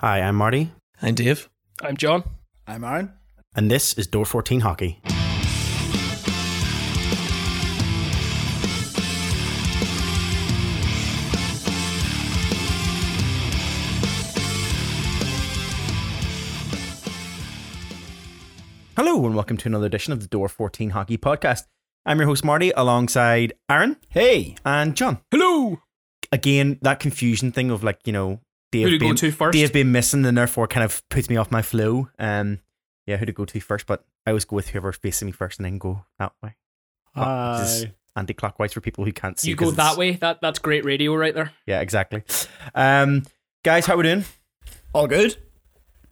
Hi, I'm Marty, I'm Dave. I'm John. I'm Aaron. and this is Door 14 Hockey. Hello, and welcome to another edition of the Door 14 Hockey Podcast. I'm your host, Marty, alongside Aaron Hey. and John. Hello. Again, that confusion thing of like, you know, Dave Who to go to first? Dave being missing and therefore kind of puts me off my flow. Um, yeah, who to go to first, but I always go with whoever's facing me first and then go that way. This is Hi. anti-clockwise for people who can't see. You go that way. That that's great radio right there. Yeah, exactly. Um, guys, how we doing? All good?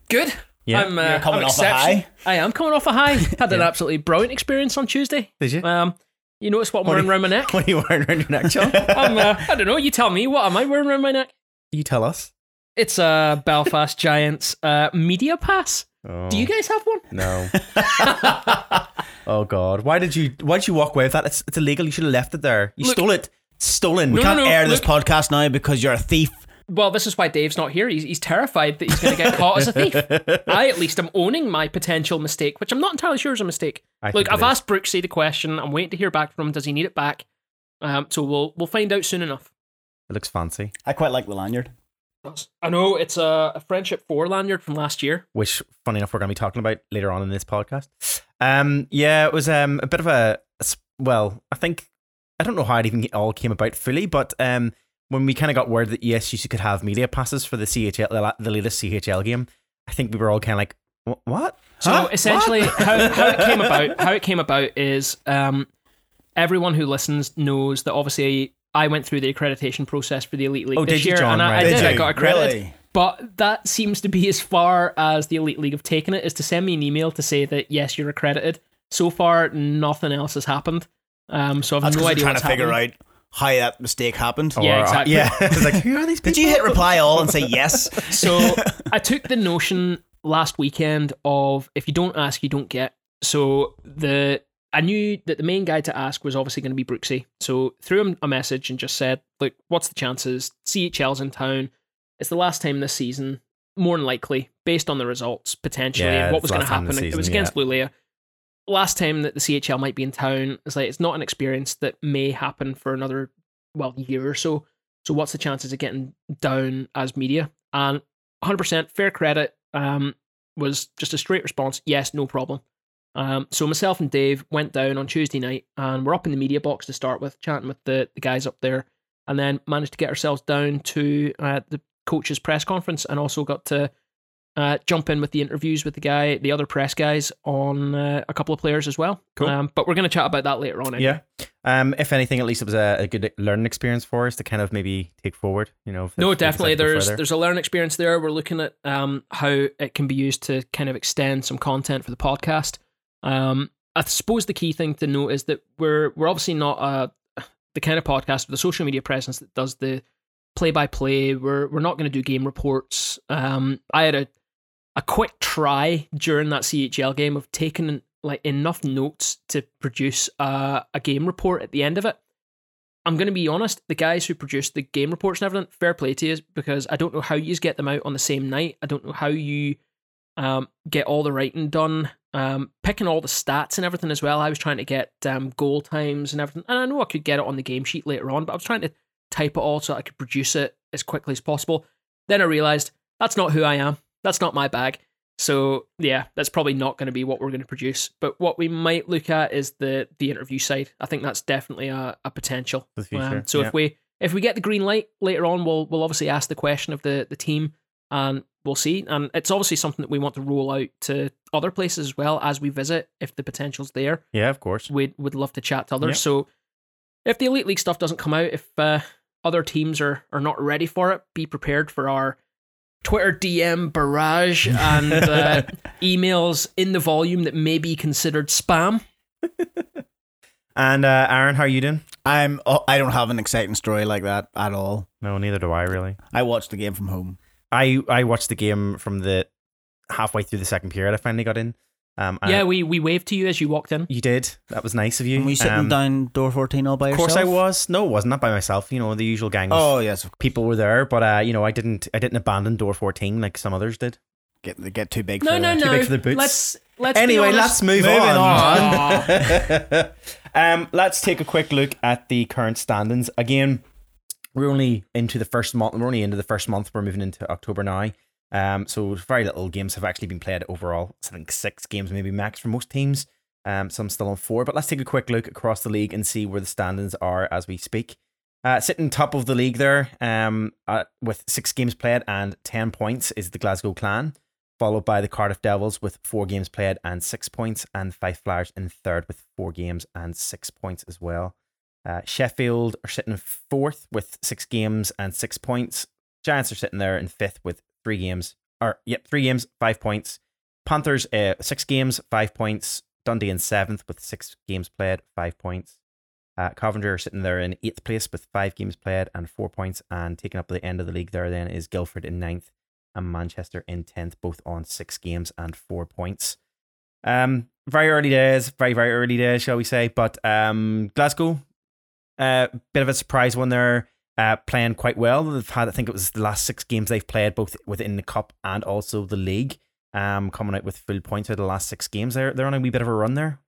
Good. Yeah. I'm, uh, You're coming I'm off a high? I am coming off a high. Had an absolutely brilliant experience on Tuesday. Did you? Um, you notice what I'm What wearing do around my neck? what are you wearing around your neck, John? I'm, uh, I don't know. You tell me. What am I wearing around my neck? you tell us. It's a Belfast Giants uh, media pass. Oh, Do you guys have one? No. oh God, why did you? Why did you walk away with that? It's, it's illegal. You should have left it there. You Look- stole it. Stolen. No, Can't no, air this look- podcast now because you're a thief. Well, this is why Dave's not here. He's, he's terrified that he's going to get caught as a thief. I, at least, am owning my potential mistake, which I'm not entirely sure is a mistake. I Look, I've it is. asked Brooksy the question. I'm waiting to hear back from him. Does he need it back? Um, so we'll we'll find out soon enough. It looks fancy. I quite like the lanyard. I know it's a, a friendship four lanyard from last year. which funny enough we're going to be talking about later on in this podcast. Um, yeah, it was um a bit of a well, I think I don't know how it even all came about fully, but um when we kind of got word that yes, you could have media passes for the CHL, the, the latest CHL game, I think we were all kind of like, what? So Huh? essentially, how, how it came about, how it came about is um, everyone who listens knows that obviously I went through the accreditation process for the Elite League Oh, this did you, year, John? and I, I did. Did I got accredited. Really? But that seems to be as far as the Elite League have taken it is to send me an email to say that yes, you're accredited. So far, nothing else has happened. Um, so I've That's no idea trying what's to figure happening. out how that mistake happened. Yeah, Or, uh, exactly. yeah, it's like who are these people? Did you hit reply all and say yes? So I took the notion last weekend of if you don't ask, you don't get. So the I knew that the main guy to ask was obviously going to be Brooksy. So threw him a message and just said, "Look, what's the chances? CHL's in town. It's the last time this season. More than likely, based on the results, potentially, Yeah, and what was going to happen. this it was season, against Luleå. Last time that the CHL might be in town, it's like it's not an experience that may happen for another well year or so. So what's the chances of getting down as media? And 100% fair credit um, was just a straight response. Yes, no problem. Um, so myself and Dave went down on Tuesday night and we're up in the media box to start with, chatting with the, the guys up there, and then managed to get ourselves down to uh, the coaches' press conference and also got to uh, jump in with the interviews with the guy, the other press guys on uh, a couple of players as well. Cool. Um, but we're going to chat about that later on. anyway. Yeah. Um, if anything, at least it was a, a good learning experience for us to kind of maybe take forward. You know. No, definitely. There's further. there's a learning experience there. We're looking at um, how it can be used to kind of extend some content for the podcast. Um, I suppose the key thing to note is that we're we're obviously not uh, the kind of podcast with a social media presence that does the play by play. We're we're not going to do game reports. Um, I had a a quick try during that CHL game of taking like enough notes to produce uh, a game report at the end of it. I'm going to be honest, the guys who produced the game reports and everything, fair play to you because I don't know how you get them out on the same night. I don't know how you um, get all the writing done, um, picking all the stats and everything as well. I was trying to get um, goal times and everything. And I know I could get it on the game sheet later on, but I was trying to type it all so I could produce it as quickly as possible. Then I realized that's not who I am. That's not my bag. So yeah, that's probably not going to be what we're going to produce. But what we might look at is the the interview side. I think that's definitely a, a potential. The future, Um, so yeah. if we if we get the green light later on, we'll we'll obviously ask the question of the the team, and we'll see. And it's obviously something that we want to roll out to other places as well as we visit. If the potential's there, Yeah, of course. we'd would love to chat to others. Yeah. So if the elite league stuff doesn't come out, if uh, other teams are are not ready for it, be prepared for our Twitter DM barrage and uh, emails in the volume that may be considered spam. And uh, Aaron, how are you doing? I'm. Oh, I don't have an exciting story like that at all. No, neither do I really. I watched the game from home. I I watched the game from the halfway through the second period. I finally got in. Um, and yeah, we, we waved to you as you walked in. you did. That was nice of you. Were you sitting Um, down door 14 all by yourself? Of yourself? course I was. No, it wasn't. Not by myself. You know, the usual gang Oh, yes. of people were there, but uh, you know, I didn't. I didn't abandon door fourteen like some others did. Get, get too big No, for no, the- no. Too big for the boots. Let's let's Anyway, honest. let's move Moving on. um, let's take a quick look at the current standings. Again, we're only into the first month. We're only into the first month. We're moving into October now. Um, so very little games have actually been played overall. I think six games, maybe max for most teams. Um, some still on four. But let's take a quick look across the league and see where the standings are as we speak. Uh, sitting top of the league there, um, uh, with six games played and ten points, is the Glasgow Clan followed by the Cardiff Devils with four games played and six points, and Fife Flyers in third with four games and six points as well. Uh, Sheffield are sitting in fourth with six games and six points. Giants are sitting there in fifth with three games, or yep, three games, five points. Panthers uh, six games, five points. Dundee in seventh with six games played, five points. Uh, Coventry are sitting there in eighth place with five games played and four points, and taking up the end of the league there then is Guildford in ninth and Manchester in 10th, both on six games and four points. Um, very early days, very, very early days, shall we say. But um, Glasgow, uh, bit of a surprise one there, uh, playing quite well. They've had, I think it was the last six games they've played, both within the Cup and also the league, um, coming out with full points out of the last six games. They're, they're on a wee bit of a run there.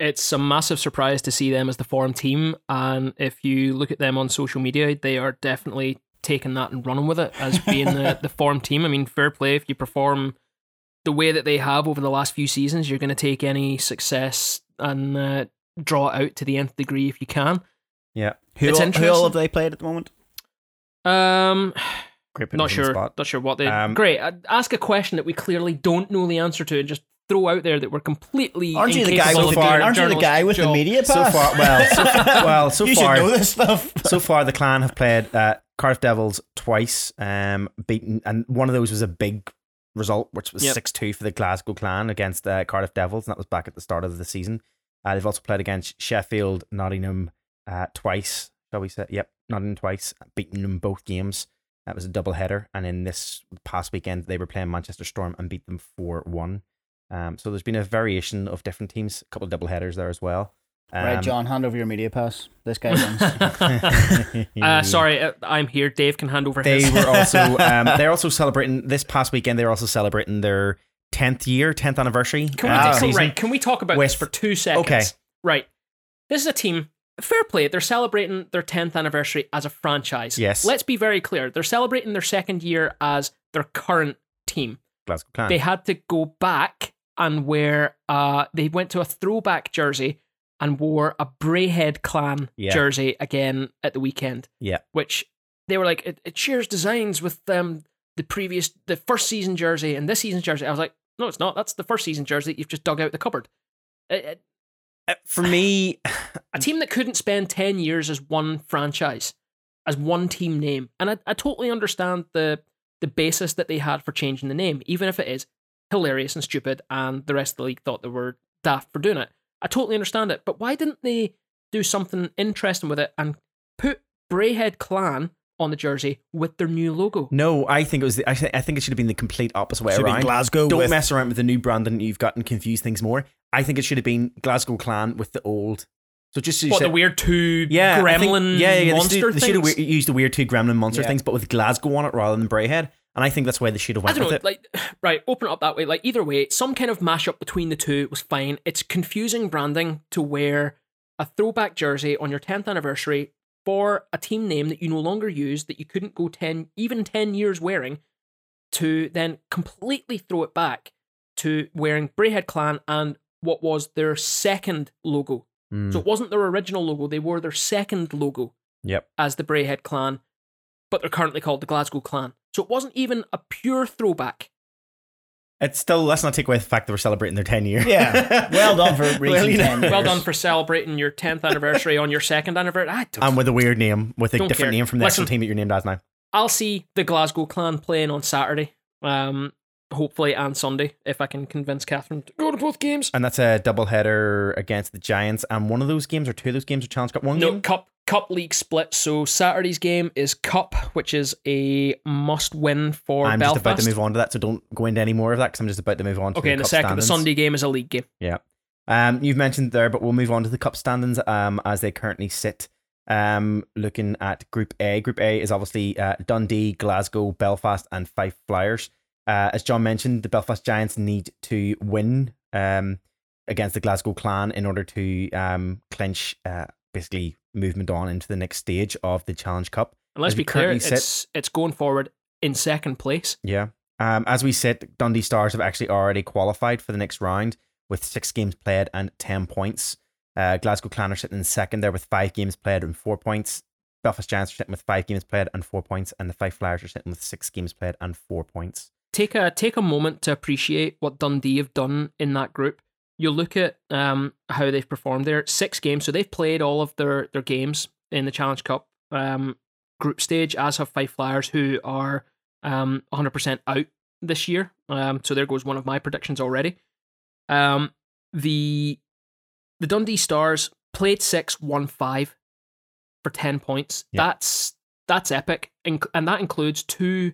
it's a massive surprise to see them as the form team. And if you look at them on social media, they are definitely taking that and running with it as being the, the forum team. I mean, fair play. If you perform the way that they have over the last few seasons, you're going to take any success and uh, draw it out to the nth degree if you can. Yeah. Who, It's all, who all have they played at the moment? Um, Great not us on the sure. spot. Not sure what they. Um, Great. Uh, Ask a question that we clearly don't know the answer to, and just throw out there that we're completely. Aren't you the guy incapable with of the, doing aren't you the guy with the job. media So far, well, so, well, so you far, should know this stuff. so far the clan have played uh, Cardiff Devils twice, um, beaten, and one of those was a big result, which was Yep. six two for the Glasgow clan against uh, Cardiff Devils, and that was back at the start of the season. Uh, they've also played against Sheffield, Nottingham uh, twice, shall we say? Yep, Nottingham twice, beating them both games. That was a double header, and in this past weekend they were playing Manchester Storm and beat them four one. Um, so there's been a variation of different teams, a couple of double headers there as well. right, Um, John, hand over your media pass. This guy wins. uh, sorry, uh, I'm here. Dave can hand over They his. were also um, they're also celebrating this past weekend. They're also celebrating their tenth year, tenth anniversary. Can we, uh, take, season. right, can we talk about this for two seconds? Okay. Right. This is a team. Fair play. They're celebrating their 10th anniversary as a franchise. Yes. Let's be very clear. They're celebrating their second year as their current team. Glasgow Clan. They had to go back and wear, uh, they went to a throwback jersey and wore a Braehead clan Yeah. jersey again at the weekend. Yeah. Which they were like, it, it shares designs with um, the previous, the first season jersey and this season jersey. I was like, no, it's not. That's the first season jersey that you've just dug out the cupboard. It- it- Uh, Uh, for me, a team that couldn't spend 10 years as one franchise, as one team name. And I, I totally understand the the basis that they had for changing the name, even if it is hilarious and stupid and the rest of the league thought they were daft for doing it. I totally understand it. But why didn't they do something interesting with it and put Braehead Clan on the jersey with their new logo? no, I think it was. The, I, th- I think it should have been the complete opposite way Should be around. Glasgow Don't with mess around with the new brand branding. You've got and confuse things more. I think it should have been Glasgow Clan with the old. So just so you What, the weird two yeah, I think- gremlin yeah, yeah, yeah, monster they should, they should have used the weird two gremlin monster Yeah. things, but with Glasgow on it rather than Braehead. And I think that's why they should have I went don't know, it. like, right, open it up that way. Like, either way, some kind of mashup between the two was fine. It's confusing branding to wear a throwback jersey on your 10th anniversary for a team name that you no longer use, that you couldn't go 10, even 10 years wearing, to then completely throw it back to wearing Braehead Clan and what was their second logo. Mm, So it wasn't their original logo, they wore their second logo yep. as the Braehead clan, but they're currently called the Glasgow clan. So it wasn't even a pure throwback. It's still let's not take away the fact that we're celebrating their ten year. Yeah. Well done for reaching 10 Well done for celebrating your 10th anniversary on your second anniversary. I don't, and with a weird name, with a different care. name from the actual Listen. team that you're named as now. I'll see the Glasgow clan playing on Saturday, um, hopefully, and Sunday, if I can convince Catherine to go to both games. And that's a double header against the Giants. And one of those games, or two of those games, are Challenge Cup. One No, game. Cup, Cup league split. So Saturday's game is Cup, which is a must-win for I'm Belfast. just about to move on to that, so don't go into any more of that because I'm just about to move on to Okay, the in a second, standings. the Sunday game is a league game. Yeah. Um, you've mentioned there, but we'll move on to the cup standings um, as they currently sit. Um, looking at Group A. Group A is obviously uh, Dundee, Glasgow, Belfast, and Fife Flyers. Uh, as John mentioned, the Belfast Giants need to win um, against the Glasgow Clan in order to um, clinch uh, basically movement on into the next stage of the Challenge Cup. And let's be clear, sit- it's it's going forward in second place. Yeah. Um, as we said, Dundee Stars have actually already qualified for the next round with six games played and 10 points. Uh, Glasgow Clan are sitting in second there with five games played and four points. Belfast Giants are sitting with five games played and four points. And the Fife Flyers are sitting with six games played and four points. Take a take a moment to appreciate what Dundee have done in that group. You look at um, how they've performed there. Six games, so they've played all of their their games in the Challenge Cup um, group stage, as have Fife Flyers, who are um, 100% out this year. Um, so there goes one of my predictions already. Um, the the Dundee Stars played six, won five for ten points. Yeah. That's that's epic, Inc- and that includes two.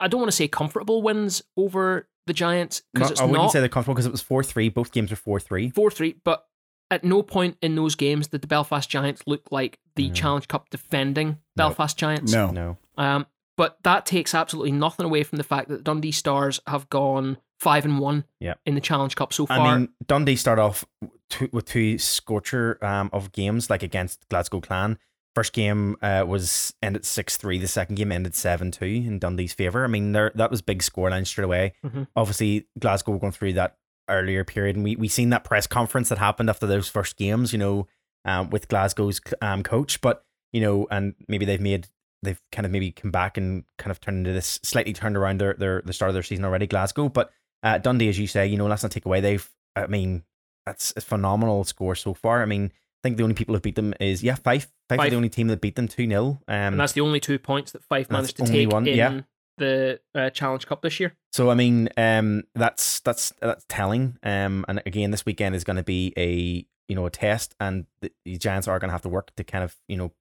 I don't want to say comfortable wins over the Giants because Not- it's I wouldn't not say they're comfortable because it was 4 3. Both games were 4 3. four three, but at no point in those games did the Belfast Giants look like the No. Challenge Cup defending No. Belfast Giants. No. No. Um, but that takes absolutely nothing away from the fact that Dundee Stars have gone five and one Yeah. in the Challenge Cup so far. I mean, Dundee start off two, with two scorcher um, of games, like against Glasgow Clan. First game uh, was ended six three. The second game ended seven two in Dundee's favour. I mean, there that was big scoreline straight away. Mhm. Obviously, Glasgow were going through that earlier period, and we we seen that press conference that happened after those first games. You know, um, with Glasgow's um, coach, but you know, and maybe they've made they've kind of maybe come back and kind of turned into this slightly turned around their their the start of their season already. Glasgow, but uh, Dundee, as you say, you know, let's not take away. They've, I mean, that's a phenomenal score so far. I mean, think the only people who beat them is yeah, Fife. Fife, are the only team that beat them two 0 Um, and that's the only two points that Fife managed to take one, in yeah. the uh, Challenge Cup this year. so I mean, um, that's that's that's telling. Um, and again, this weekend is going to be a you know a test, and the, the Giants are going to have to work to kind of you know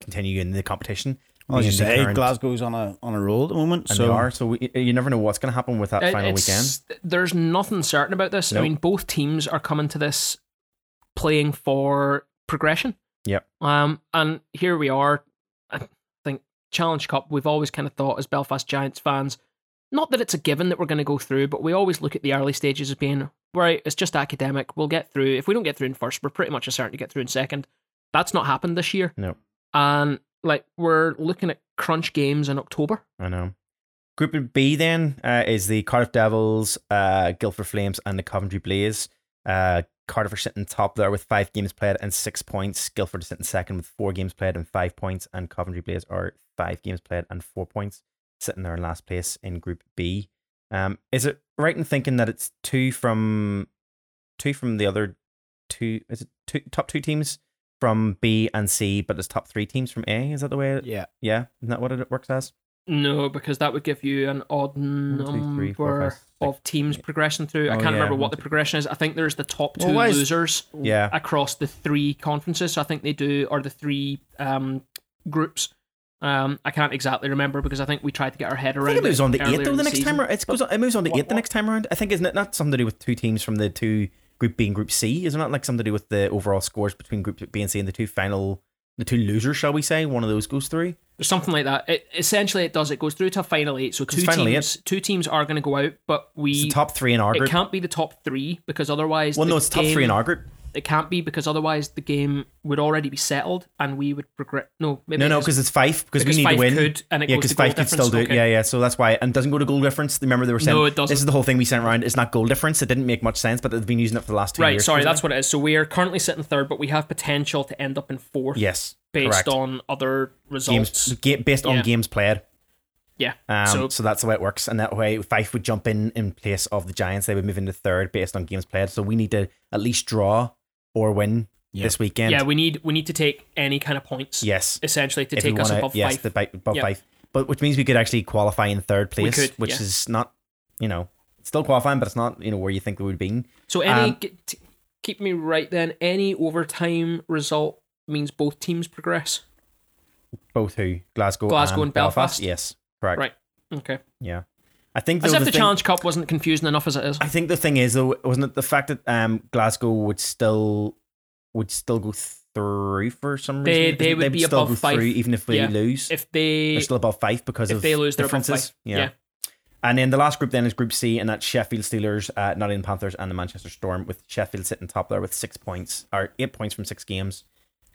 continue in the competition. Well, as you say, current- Glasgow's on a on a roll at the moment. and so they are. So we, you never know what's going to happen with that It- final weekend. There's nothing certain about this. I mean, both teams are coming to this playing for progression. Yep. Um, and here we are. I think Challenge Cup. We've always kind of thought as Belfast Giants fans, not that it's a given that we're going to go through, but we always look at the early stages as being right. It's just academic. We'll get through. If we don't get through in first, we're pretty much certain to get through in second. That's not happened this year. No. And like we're looking at crunch games in October. I know. Group B then uh, is the Cardiff Devils, uh, Guildford Flames, and the Coventry Blaze. Uh, Cardiff are sitting top there with five games played and six points. Guildford is sitting second with four games played and five points, and Coventry Blaze are five games played and four points, sitting there in last place in Group B. Um, is it right in thinking that it's two from two from the other two? Is it two top two teams from B and C, but it's top three teams from A? Is that the way? It, yeah, yeah, isn't that what it works as? No, because that would give you an odd number two, three, four, five, six. of teams progressing through. I Oh, can't yeah, remember what the progression is. I think there's the top two Well, why is- losers Yeah, across the three conferences. So I think they do, or the three um, groups. Um, I can't exactly remember because I think we tried to get our head around. I think it moves on to earlier eight though the the next season. time. around. It goes on, it moves on to What- eight the what? next time around. I think isn't it not something to do with two teams from the two Group B and Group C? Is it not like something to do with the overall scores between Group B and C and the two final, the two losers, shall we say? One of those goes through. There's something like that. It, essentially, it does. It goes through to a final eight. So two teams, two teams are going to go out, but It's we the top three in our group. it can't be the top three because otherwise. Well, no, it's top three in our group. It can't be because otherwise the game would already be settled and we would regret. No, maybe No, no, because it's Fife Because we need five to win. could, and it yeah, because Fife could still do it. Okay. Yeah, yeah. So that's why, and doesn't go to goal difference. Remember they were saying No, it doesn't. This is the whole thing we sent around. It's not goal difference. It didn't make much sense, but they've been using it for the last two Right, years. sorry, that's what it is. So we are currently sitting third, but we have potential to end up in fourth yes, based correct. on other results. games ga- based on Yeah. games played. yeah. Um, so, so that's the way it works, and that way Fife would jump in in place of the Giants. They would move into third based on games played. So we need to at least draw or win Yeah. this weekend. yeah, we need we need to take any kind of points yes, essentially to if take us wanna- above yes, Fife. the bi- above Yeah. Fife, but which means we could actually qualify in third place, could, which yeah. is not, you know, still qualifying, but it's not, you know, where you think we would be. So any Um, keep me right then. Any overtime result means both teams progress. Both who Glasgow, Glasgow and Belfast? Yes, correct. Right. Okay. Yeah, I think As though, if the, thing- Challenge Cup wasn't confusing enough as it is. I think the thing is though, wasn't it the fact that um Glasgow would still would still go through for some reason? they Isn't- would be still above go Fife. through even if they Yeah. lose. If they they're still above Fife because if of they lose, they're above differences. Fife. Yeah. Yeah. And then the last group then is Group C, and that's Sheffield Steelers, uh, Nottingham Panthers, and the Manchester Storm, with Sheffield sitting top there with six points or eight points from six games.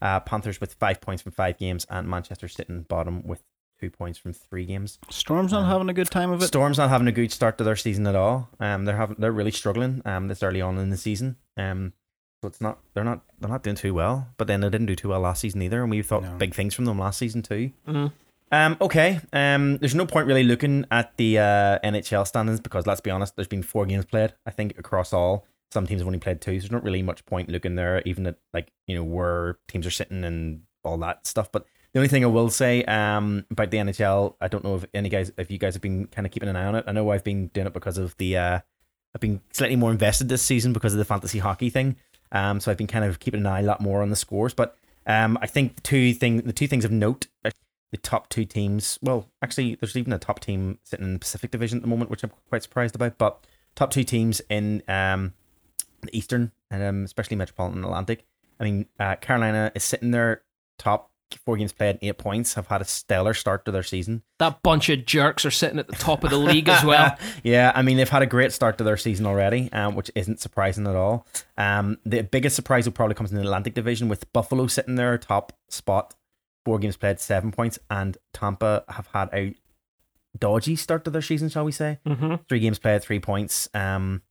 Uh, Panthers with five points from five games, and Manchester sitting bottom with two points from three games. Storm's not having a good time of it. Storm's not having a good start to their season at all. Um, they're having they're really struggling. Um, this early on in the season. Um, so it's not they're not they're not doing too well. But then they didn't do too well last season either, and we thought No. big things from them last season too. Mhm. Um, okay. Um, there's no point really looking at the uh, NHL standings because let's be honest, there's been four games played. I think across all. Some teams have only played two, so there's not really much point looking there, even at like you know where teams are sitting and all that stuff. But the only thing I will say um, about the NHL, I don't know if any guys, if you guys have been kind of keeping an eye on it. I know I've been doing it because of the, uh, I've been slightly more invested this season because of the fantasy hockey thing. Um, so I've been kind of keeping an eye a lot more on the scores. But um, I think two thing, the two things of note, the top two teams. Well, actually, there's even a top team sitting in the Pacific Division at the moment, which I'm quite surprised about. But top two teams in um, the Eastern, and um, especially Metropolitan Atlantic. I mean, uh, Carolina is sitting there top four games played, eight points, have had a stellar start to their season. that bunch of jerks are sitting at the top of the league as well. yeah, I mean they've had a great start to their season already, um, which isn't surprising at all. Um, the biggest surprise will probably comes in the Atlantic Division with Buffalo sitting there top spot, four games played, seven points, and Tampa have had a dodgy start to their season, shall we say? Mm-hmm. Three games played, three points. Um,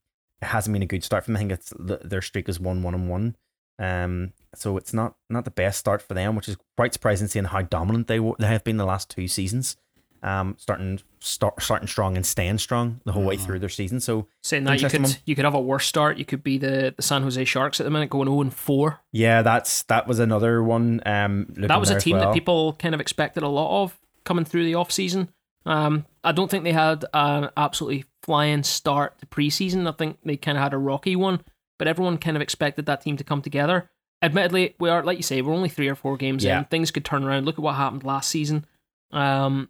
it hasn't been a good start for them. I think it's their streak is one, one, and one. Um, so it's not not the best start for them, which is quite surprising seeing how dominant they were, they have been the last two seasons. Um, starting start, starting strong and staying strong the whole way through their season. So Saying that you could one. you could have a worse start. You could be the, the San Jose Sharks at the minute, going zero and four. yeah, that's that was another one. Um, That was a team well. that people kind of expected a lot of coming through the off season. Um, I don't think they had an absolutely flying start to preseason. I think they kind of had a rocky one, but everyone kind of expected that team to come together. Admittedly, we are like you say, we're only three or four games Yeah. in. Things could turn around. Look at what happened last season. Um,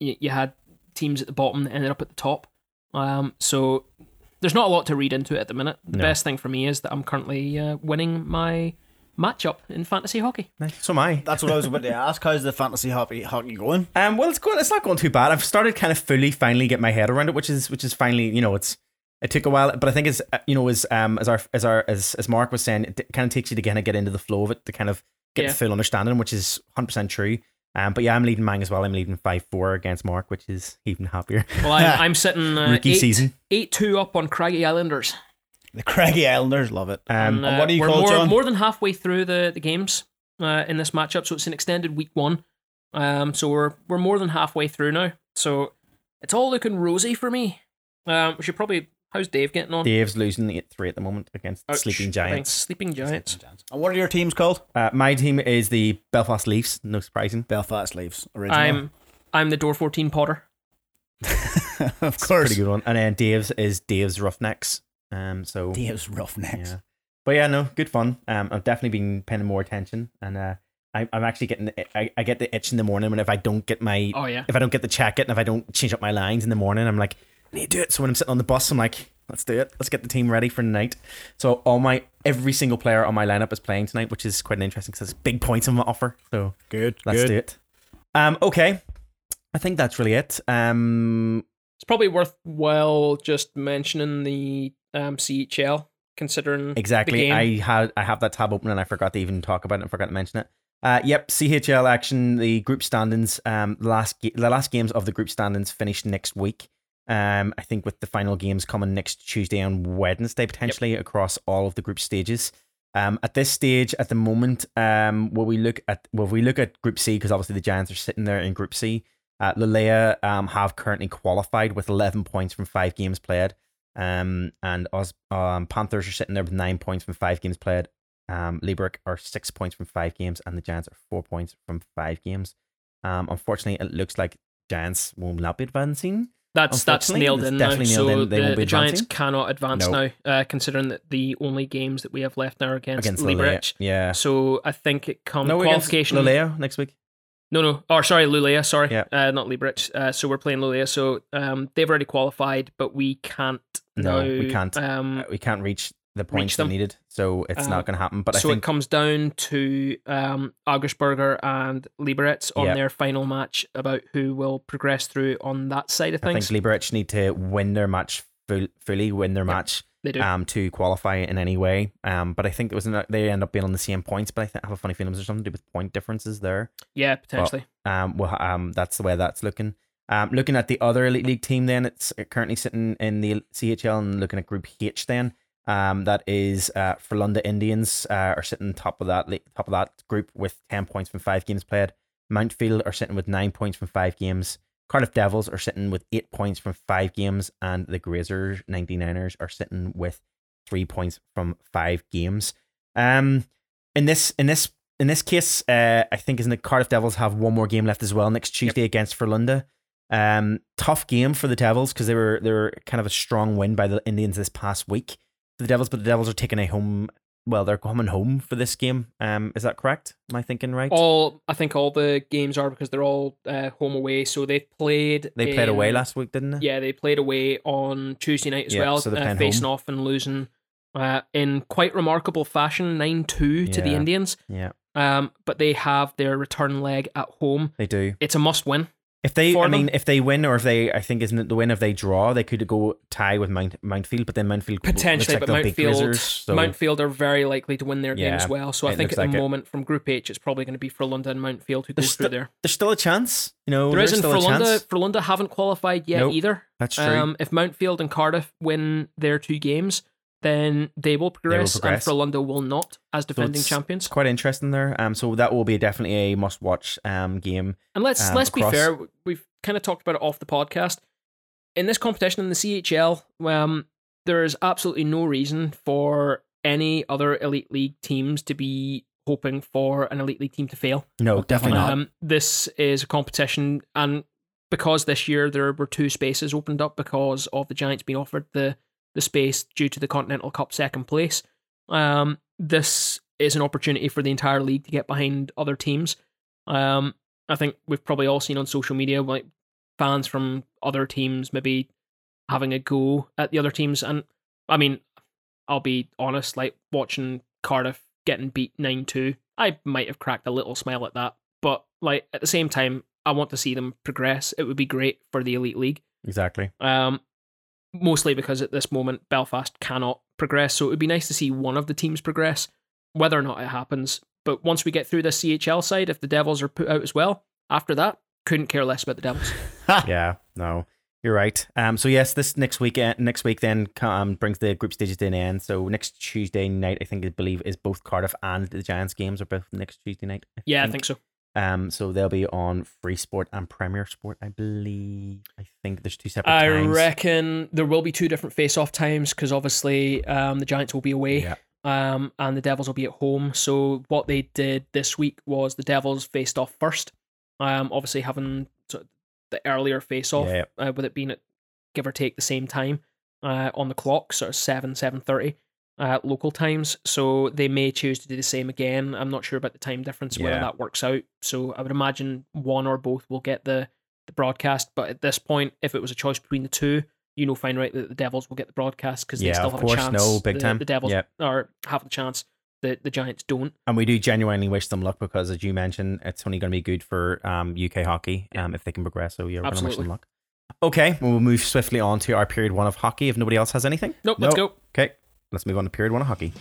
you, you had teams at the bottom that ended up at the top. Um, so there's not a lot to read into it at the minute. The No. best thing for me is that I'm currently uh, winning my matchup in fantasy hockey. Nice. So am I. That's what I was about to ask. How's the fantasy hockey hockey going? Um, well, it's going. It's not going too bad. I've started kind of fully, finally get my head around it, which is which is finally, you know, it's it took a while, but I think it's uh, you know, as um as our as our as as Mark was saying, it kind of takes you to kind of get into the flow of it to kind of get Yeah. the full understanding, which is hundred percent true. Um, but yeah, I'm leading mine as well. I'm leading five four against Mark, which is even happier. Well, I'm, I'm sitting uh, Rookie eight, season. eight two up on Craggy Islanders. The Craggy Islanders love it. Um, And, and what uh, are you we're called, more, John? more than halfway through the, the games uh, in this matchup, so it's an extended week one. Um, so we're we're more than halfway through now. So it's all looking rosy for me. Um, we should probably. How's Dave getting on? Dave's losing eight three at the moment against Ouch. Sleeping Thanks. Giants. Sleeping Giants. And what are your teams called? Uh, my team is the Belfast Leafs. No surprising. Belfast Leafs. Original. I'm I'm the door fourteen Potter. of course. Pretty good one. And then Dave's is Dave's Roughnecks. Um, so Dave's Roughnecks. Yeah. But yeah, no, good fun. Um, I've definitely been paying more attention, and uh, I, I'm actually getting, the, I, I get the itch in the morning when if I don't get my, Oh yeah. if I don't get the check it, and if I don't change up my lines in the morning, I'm like, I need to do it. So when I'm sitting on the bus, I'm like, let's do it. Let's get the team ready for the night. So all my, every single player on my lineup is playing tonight, which is quite an interesting because there's big points on the offer. So Good. let's good. do it. Um, okay. I think that's really it. Um, It's probably worthwhile just mentioning the um, CHL, considering Exactly. The game. I had I have that tab open and I forgot to even talk about it and forgot to mention it. Uh, yep, CHL action. The group standings. Um, last ga- the last games of the group standings finished next week. Um, I think with the final games coming next Tuesday and Wednesday potentially across all of the group stages. Um, at this stage, at the moment, um, will we look at will we look at Group C because obviously the Giants are sitting there in Group C. Uh, Luleå um have currently qualified with eleven points from five games played. Um, and Os- um, Panthers are sitting there with nine points from five games played. Um, Liberec are six points from five games, and the Giants are four points from five games. Um, unfortunately, it looks like Giants will not be advancing. That's that's nailed in now. definitely So in. They the, the Giants cannot advance No. now, uh, considering that the only games that we have left now are against, against Liberec. Yeah. So I think it comes No, qualification. Lulea next week. No, no. Or sorry, Lulea. Sorry, Yeah. uh, not Liberec. Uh, so we're playing Lulea. So um, they've already qualified, but we can't. No, now, we can't. Um, Uh, we can't reach the points they needed, so it's Uh, not going to happen. But so I it comes down to um, and Liberec on Yeah. their final match about who will progress through on that side of things. I think. Liberec need to win their match full, fully, win their Yeah. match they do. um to qualify in any way. Um, but I think it was they end up being on the same points. But I, think, I have a funny feeling there's something to do with point differences there. yeah, potentially. Um, well, um, that's the way that's looking. Um, looking at the other elite league team, then it's currently sitting in the CHL and looking at Group H. Then, um, that is uh, Frölunda Indians uh, are sitting top of that top of that group with ten points from five games played. Mountfield are sitting with nine points from five games. Cardiff Devils are sitting with eight points from five games, and the Grazers 99ers are sitting with three points from five games. Um, in this in this in this case, uh, I think isn't it Cardiff Devils have one more game left as well next Tuesday against Frölunda. Um, tough game for the Devils because they were they were kind of a strong win by the Indians this past week for the Devils, but the Devils are taking a home. Well, they're coming home for this game. Um, is that correct? Am I thinking right? All I think all the games are because they're all uh, home away. So they've played. they played away last week, didn't they? Yeah, they played away on Tuesday night as Yeah, well, so they're uh, facing home. off and losing uh, in quite remarkable fashion, nine two to the Indians. Yeah, Um, but they have their return leg at home. they do. It's a must win. If they, I mean, them. if they win, or if they, I think, isn't it the win? If they draw, they could go tie with Mount Mountfield, but then Mountfield Potentially, like but Mountfield, Grizzers, so Mountfield are very likely to win their game as well. So I think at the like it. moment from Group H, it's probably going to be Frölunda and Mountfield who go There's through sti- there. there's still a chance. You know, There isn't Frölunda. Frölunda haven't qualified yet Nope. either. That's true. Um, if Mountfield and Cardiff win their two games, then they will progress, progress. and Frölunda will not as defending it's- champions. It's quite interesting there. Um, so that will be definitely a must-watch um game. And let's um, let's be fair. We've kind of talked about it off the podcast. In this competition in the CHL, um, there is absolutely no reason for any other elite league teams to be hoping for an elite league team to fail. No, definitely not. Um, this is a competition, and because this year there were two spaces opened up because of the Giants being offered the the space due to the Continental Cup second place. Um, this is an opportunity for the entire league to get behind other teams. Um, I think we've probably all seen on social media like fans from other teams maybe having a go at the other teams, and I mean, I'll be honest, like watching Cardiff getting beat nine two, I might have cracked a little smile at that, but like at the same time, I want to see them progress. It would be great for the elite league. Exactly. Um, mostly because at this moment Belfast cannot progress, so it would be nice to see one of the teams progress, whether or not it happens. But once we get through the CHL side, if the Devils are put out as well, after that, couldn't care less about the Devils. yeah, no, you're right. Um, so yes, this next week, uh, next week then um brings the group stages to an end. So next Tuesday night, I think I believe is both Cardiff and the Giants games are both next Tuesday night. Yeah, I think so. Um, so they'll be on Free Sport and Premier Sport, I believe. I think there's two separate I times. reckon there will be two different face-off times because obviously um, the Giants will be away. Yeah. um, and the Devils will be at home. So what they did this week was the Devils faced off first. Um, obviously having the earlier face off, Yeah. uh, with it being at give or take the same time uh, on the clock, sort of seven seven thirty. Uh, local times, so they may choose to do the same again. I'm not sure about the time difference whether Yeah. that works out. So I would imagine one or both will get the the broadcast. But at this point, if it was a choice between the two, you know, fine right that the Devils will get the broadcast because they still have course. a chance. No, big the, time. The Devils Yep. or have the chance. The the Giants don't. And we do genuinely wish them luck because, as you mentioned, it's only going to be good for um, UK hockey um, if they can progress. So yeah, we're going to wish them luck. Okay, well, we'll move swiftly on to our period one of hockey. If nobody else has anything, Nope. Let's go. Okay, let's move on to period one of hockey.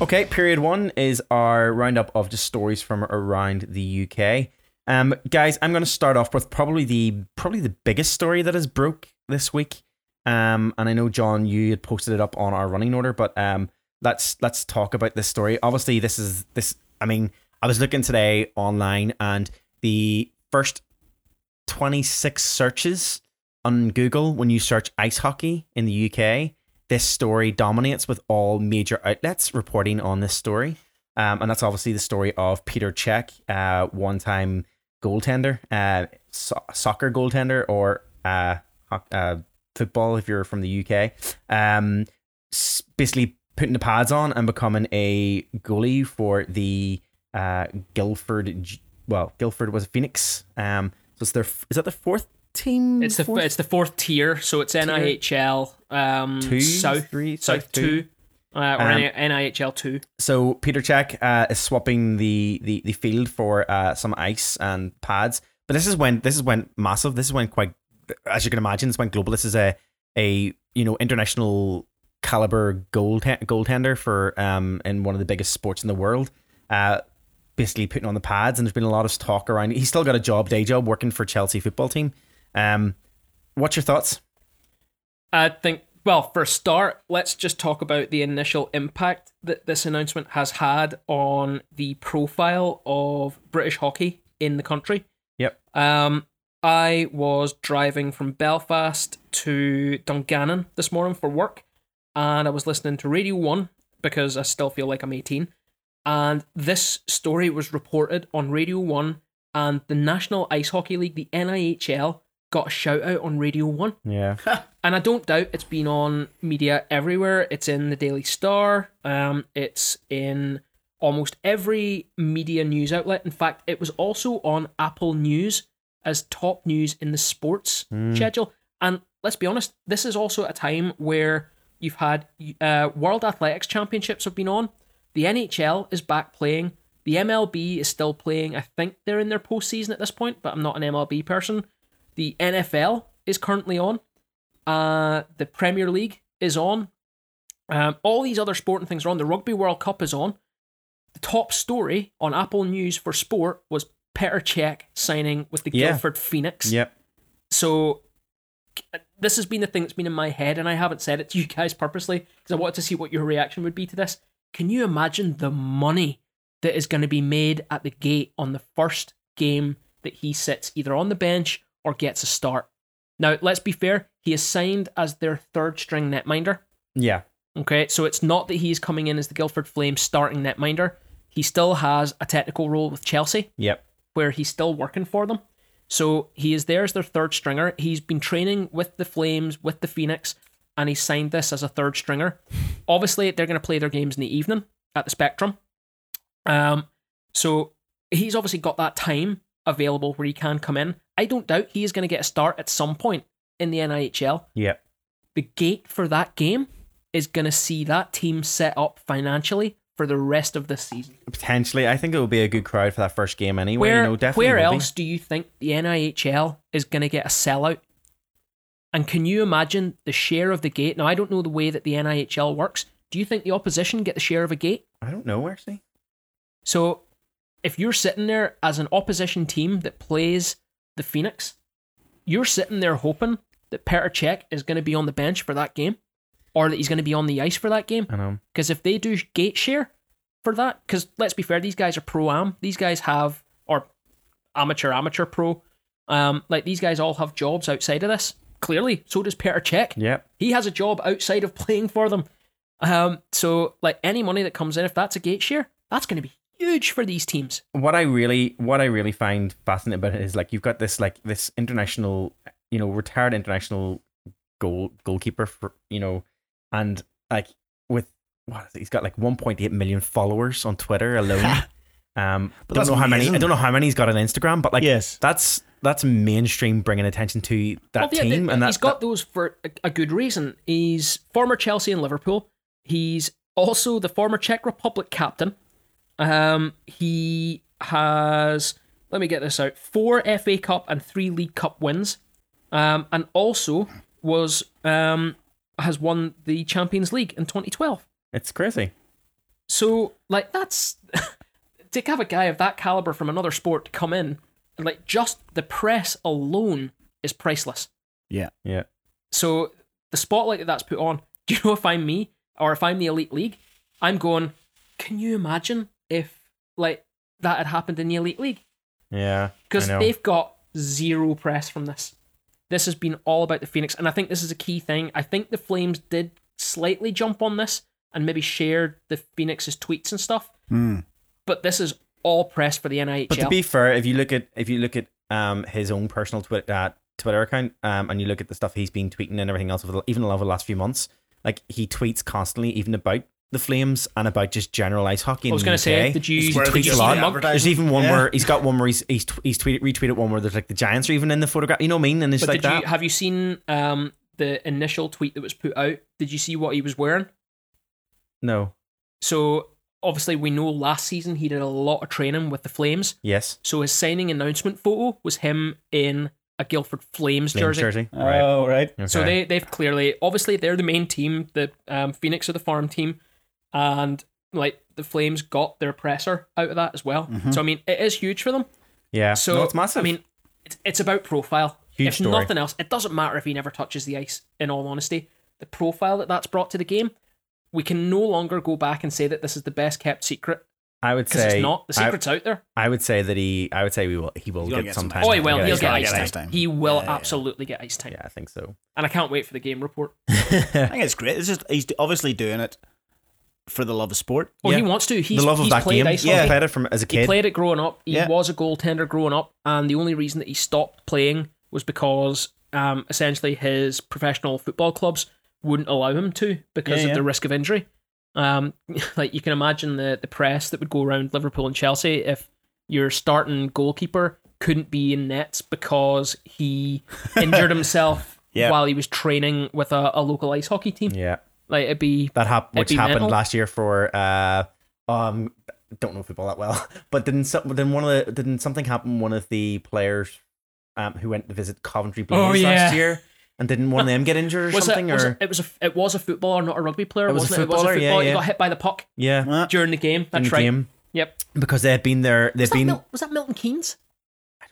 Okay, period one is our roundup of just stories from around the UK. Um, guys, I'm going to start off with probably the probably the biggest story that has broke this week. Um, and I know John, you had posted it up on our running order, but um, let's let's talk about this story. Obviously, this is this. I mean, I was looking today online, and the first 26 searches on Google when you search ice hockey in the UK, this story dominates with all major outlets reporting on this story. um, and that's obviously the story of Petr Cech, uh, one-time goaltender, uh, so- soccer goaltender, or uh, uh, football if you're from the UK. Um, basically putting the pads on and becoming a goalie for the uh, Guildford. Well, Guildford was Phoenix. Um, so it's their is that the fourth team? It's the Fourth? it's the fourth tier, so it's NIHL um, two, South three, South two, uh, or Um, NIHL two. So Petr Cech uh, is swapping the, the, the field for uh, some ice and pads. But this is when this is when massive. This is when quite, as you can imagine, this went global. This is a a you know international caliber goal goaltender for um in one of the biggest sports in the world. Uh, basically putting on the pads, and there's been a lot of talk around. He's still got a job, day job, working for Chelsea football team. Um, what's your thoughts? I think, well, for a start, let's just talk about the initial impact that this announcement has had on the profile of British hockey in the country. Yep. Um, I was driving from Belfast to Dungannon this morning for work, and I was listening to Radio 1 because I still feel like I'm 18. And this story was reported on Radio 1, and the National Ice Hockey League, the NIHL, got a shout out on Radio 1. Yeah, And I don't doubt it's been on media everywhere. It's in the Daily Star. Um, it's in almost every media news outlet. In fact, it was also on Apple News as top news in the sports schedule. And let's be honest, this is also a time where you've had uh, World Athletics Championships have been on. The NHL is back playing. The MLB is still playing. I think they're in their postseason at this point, but I'm not an MLB person. The NFL is currently on. Uh, the Premier League is on. Um, all these other sporting things are on. The Rugby World Cup is on. The top story on Apple News for sport was Petr Cech signing with the Yeah. Guildford Phoenix. yep. So this has been the thing that's been in my head, and I haven't said it to you guys purposely because I wanted to see what your reaction would be to this. Can you imagine the money that is going to be made at the gate on the first game that he sits either on the bench or gets a start? Now, let's be fair, he is signed as their third string netminder. Yeah, Okay, so it's not that he's coming in as the Guildford Flames starting netminder. He still has a technical role with Chelsea yep. where he's still working for them. So he is there as their third stringer. He's been training with the Flames, with the Phoenix, and he signed this as a third stringer. Obviously, they're going to play their games in the evening at the Spectrum. Um, so he's obviously got that time available where he can come in. I don't doubt he is going to get a start at some point in the NIHL. Yep. The gate for that game is going to see that team set up financially for the rest of the season. Potentially, I think it will be a good crowd for that first game anyway. Where, you know, definitely. where will be. else do you think the NIHL is going to get a sellout? And can you imagine the share of the gate? Now, I don't know the way that the NIHL works. Do you think the opposition get the share of a gate? I don't know actually. So, if you're sitting there as an opposition team that plays the Phoenix, you're sitting there hoping that Petr Cech is going to be on the bench for that game, or that he's going to be on the ice for that game. I know. Because if they do gate share for that, because let's be fair, these guys are pro am. These guys have, or amateur, amateur pro. Um, like these guys all have jobs outside of this. Clearly, so does Petr Cech. Yep. He has a job outside of playing for them. Um, so like any money that comes in, if that's a gate share, that's going to be huge for these teams. What I really, what I really find fascinating about it is like you've got this like this international, you know, retired international goal goalkeeper for you know, and like with what is it? he's got like 1.8 million followers on Twitter alone. um, But don't know how many. I don't know how many he's got on Instagram, but like yes. that's that's mainstream bringing attention to that Well, yeah, team, th- and he's that's got those for a, a good reason. He's former Chelsea and Liverpool. He's also the former Czech Republic captain. Um, he has let me get this out: four FA Cup and three League Cup wins, um, and also was um has won the Champions League in 2012. it's crazy. So like that's to have a guy of that caliber from another sport to come in, and like just the press alone is priceless. Yeah. Yeah. So the spotlight that that's put on, do you know if I'm me or if I'm the elite league, I'm going, can you imagine if like that had happened in the elite league? Yeah. Because they've got zero press from this. This has been all about the Phoenix, and I think this is a key thing. I think the Flames did slightly jump on this and maybe shared the Phoenix's tweets and stuff. Hmm. But this is all press for the NIHL. But to be fair, if you look at if you look at um his own personal Twitter uh, Twitter account um and you look at the stuff he's been tweeting and everything else over the, even over the last few months, like he tweets constantly even about the Flames and about just general ice hockey. I was going going to to say, did you, where did they you just lot. the There's even one Yeah. where he's got one where he's he's, he's tweeted retweeted one where there's like the Giants are even in the photograph. You know what I mean? And it's But like did that. you have you seen um the initial tweet that was put out? Did you see what he was wearing? no. So obviously we know last season he did a lot of training with the Flames. Yes. So his signing announcement photo was him in a Guildford Flames Flames jersey. jersey. Right. Oh, right. So Okay. they they've clearly obviously they're the main team. The um, Phoenix are the farm team, and like the Flames got their presser out of that as well. Mm-hmm. So I mean it is huge for them. yeah. So no, it's massive. I mean it's, it's about profile. Huge if story. nothing else, it doesn't matter if he never touches the ice. In all honesty, the profile that that's brought to the game, we can no longer go back and say that this is the best kept secret I would say it's not. The I- secret's out there. I, would say that he. I would say we will. He will get, get some some time. Oh, he will. Yeah, He'll get ice get time. ice time. He will Yeah, yeah. absolutely get ice time. Yeah, I think so. And I can't wait for the game report. I think it's great. It's just he's obviously doing it for the love of sport. Oh, Yeah. he wants to. He's, the love of that played game. ice Yeah, hockey. played it from as a kid. He played it growing up. He Yeah. was a goaltender growing up, and the only reason that he stopped playing was because um, essentially his professional football clubs wouldn't allow him to because Yeah, of yeah. the risk of injury. Um, like you can imagine the the press that would go around Liverpool and Chelsea if your starting goalkeeper couldn't be in nets because he injured himself Yeah. while he was training with a, a local ice hockey team. yeah, Like it'd be that happened, It'd which be happened mental. last year for. uh Um, don't know football that well, but didn't some, didn't one of the didn't something happen? One of the players, um, who went to visit Coventry Blaze Oh, yeah. last year, and didn't one of them get injured or was something? it, was or it, it was a it was a footballer, not a rugby player. It was wasn't it? footballer, It was a yeah, footballer. yeah. He got hit by the puck yeah, during the game. That's right. game Yep. because they had been there. They've Was that, been Mil- was that Milton Keynes?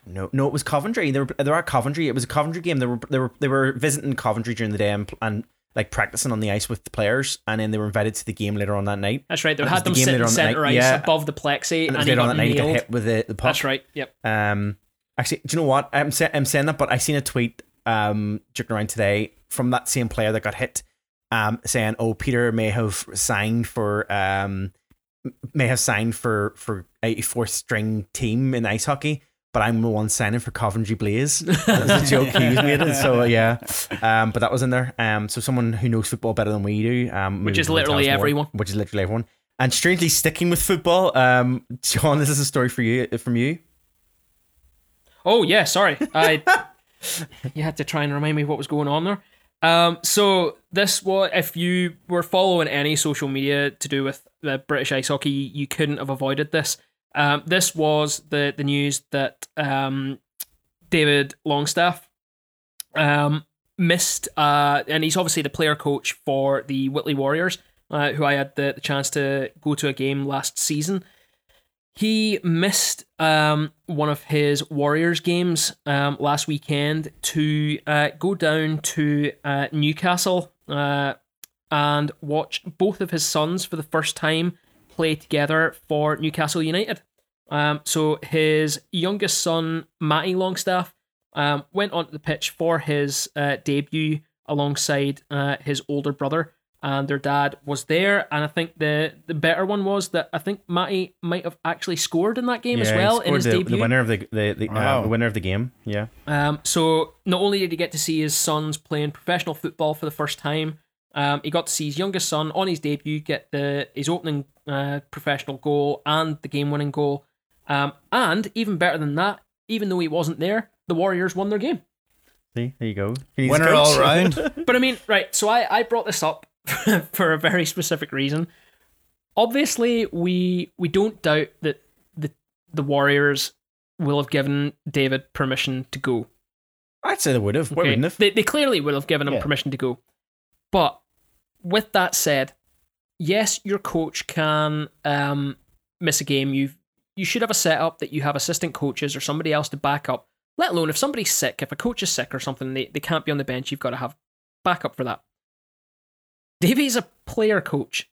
No, no, it was Coventry. They were they were at Coventry. It was a Coventry game. They were they were they were visiting Coventry during the day and, and like practicing on the ice with the players, and then they were invited to the game later on that night. That's right. They had them game sitting later on that centre ice yeah. above the plexi, And and, later on got that night he got hit with the, the puck. That's right. Yep. Um, actually, do you know what? I'm say, I'm saying that, but I seen a tweet um joking around today from that same player that got hit, um, saying, "Oh, Petr may have signed for um may have signed for for a fourth string team in ice hockey." But I'm the one signing for Coventry Blaze. That was a joke he was making. So yeah, um, but that was in there. Um, so someone who knows football better than we do, um, Which is literally us more, everyone. Which is literally everyone. And strangely sticking with football, um, John, this is a story for you from you. Oh yeah, sorry. I you had to try and remind me what was going on there. Um, so this was if you were following any social media to do with the British ice hockey, you couldn't have avoided this. Um, this was the the news that um, David Longstaff um, missed, uh, and he's obviously the player coach for the Whitley Warriors, uh, who I had the, the chance to go to a game last season. He missed um, one of his Warriors games um, last weekend to uh, go down to uh, Newcastle uh, and watch both of his sons for the first time play together for Newcastle United. Um, so his youngest son, Matty Longstaff, um, went onto the pitch for his uh, debut alongside uh, his older brother, and their dad was there. And I think the the better one was that I think Matty might have actually scored in that game as he well in his the, debut. The winner of the the, the, uh, the winner of the game. Yeah. Um, so not only did he get to see his sons playing professional football for the first time, um, he got to see his youngest son on his debut get the his opening uh, professional goal and the game winning goal. Um, and even better than that, even though he wasn't there, the Warriors won their game. See, there you go. He's Winner coach. all round. But I mean, right, so I, I brought this up for a very specific reason. Obviously, we we don't doubt that the the Warriors will have given David permission to go. I'd say they would have. Why Okay, wouldn't have? They, they clearly would have given him Yeah. permission to go. But with that said, yes, your coach can um, miss a game. You you should have a setup that you have assistant coaches or somebody else to back up. Let alone if somebody's sick, if a coach is sick or something, they, they can't be on the bench. You've got to have backup for that. Davey's a player coach.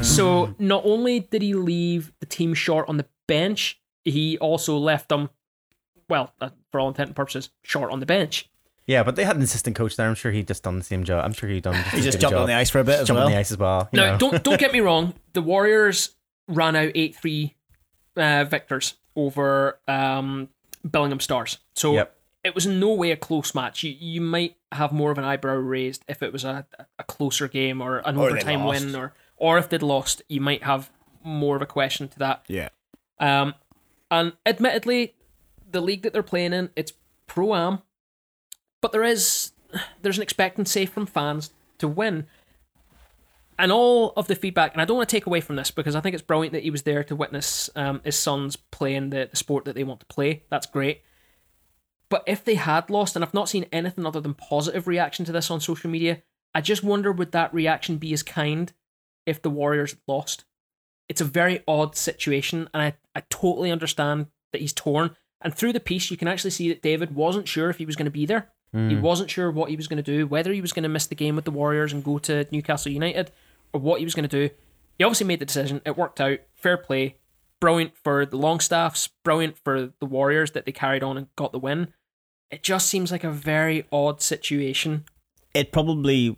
So not only did he leave the team short on the bench, he also left them, well, uh, for all intent and purposes, short on the bench. Yeah, but they had an assistant coach there. I'm sure he'd just done the same job. I'm sure he'd done. Just He just good a jumped on the ice for a bit as Jump well. on the ice as well. you Now, don't don't get me wrong. The Warriors ran out eight three uh, victors over um, Billingham Stars. So Yep. it was in no way a close match. You you might have more of an eyebrow raised if it was a, a closer game or an Or overtime win, or or if they'd lost, you might have more of a question to that. Yeah. Um, and admittedly, the league that they're playing in, it's pro am, but there is there's an expectancy from fans to win. And all of the feedback, and I don't want to take away from this because I think it's brilliant that he was there to witness um, his sons playing the, the sport that they want to play. That's great. But if they had lost, and I've not seen anything other than positive reaction to this on social media, I just wonder would that reaction be as kind if the Warriors lost? It's a very odd situation, and I, I totally understand that he's torn. And through the piece, you can actually see that David wasn't sure if he was going to be there. He wasn't sure what he was going to do, whether he was going to miss the game with the Warriors and go to Newcastle United, or what he was going to do. He obviously made the decision. It worked out. Fair play. Brilliant for the Longstaffs. Brilliant for the Warriors that they carried on and got the win. It just seems like a very odd situation. It probably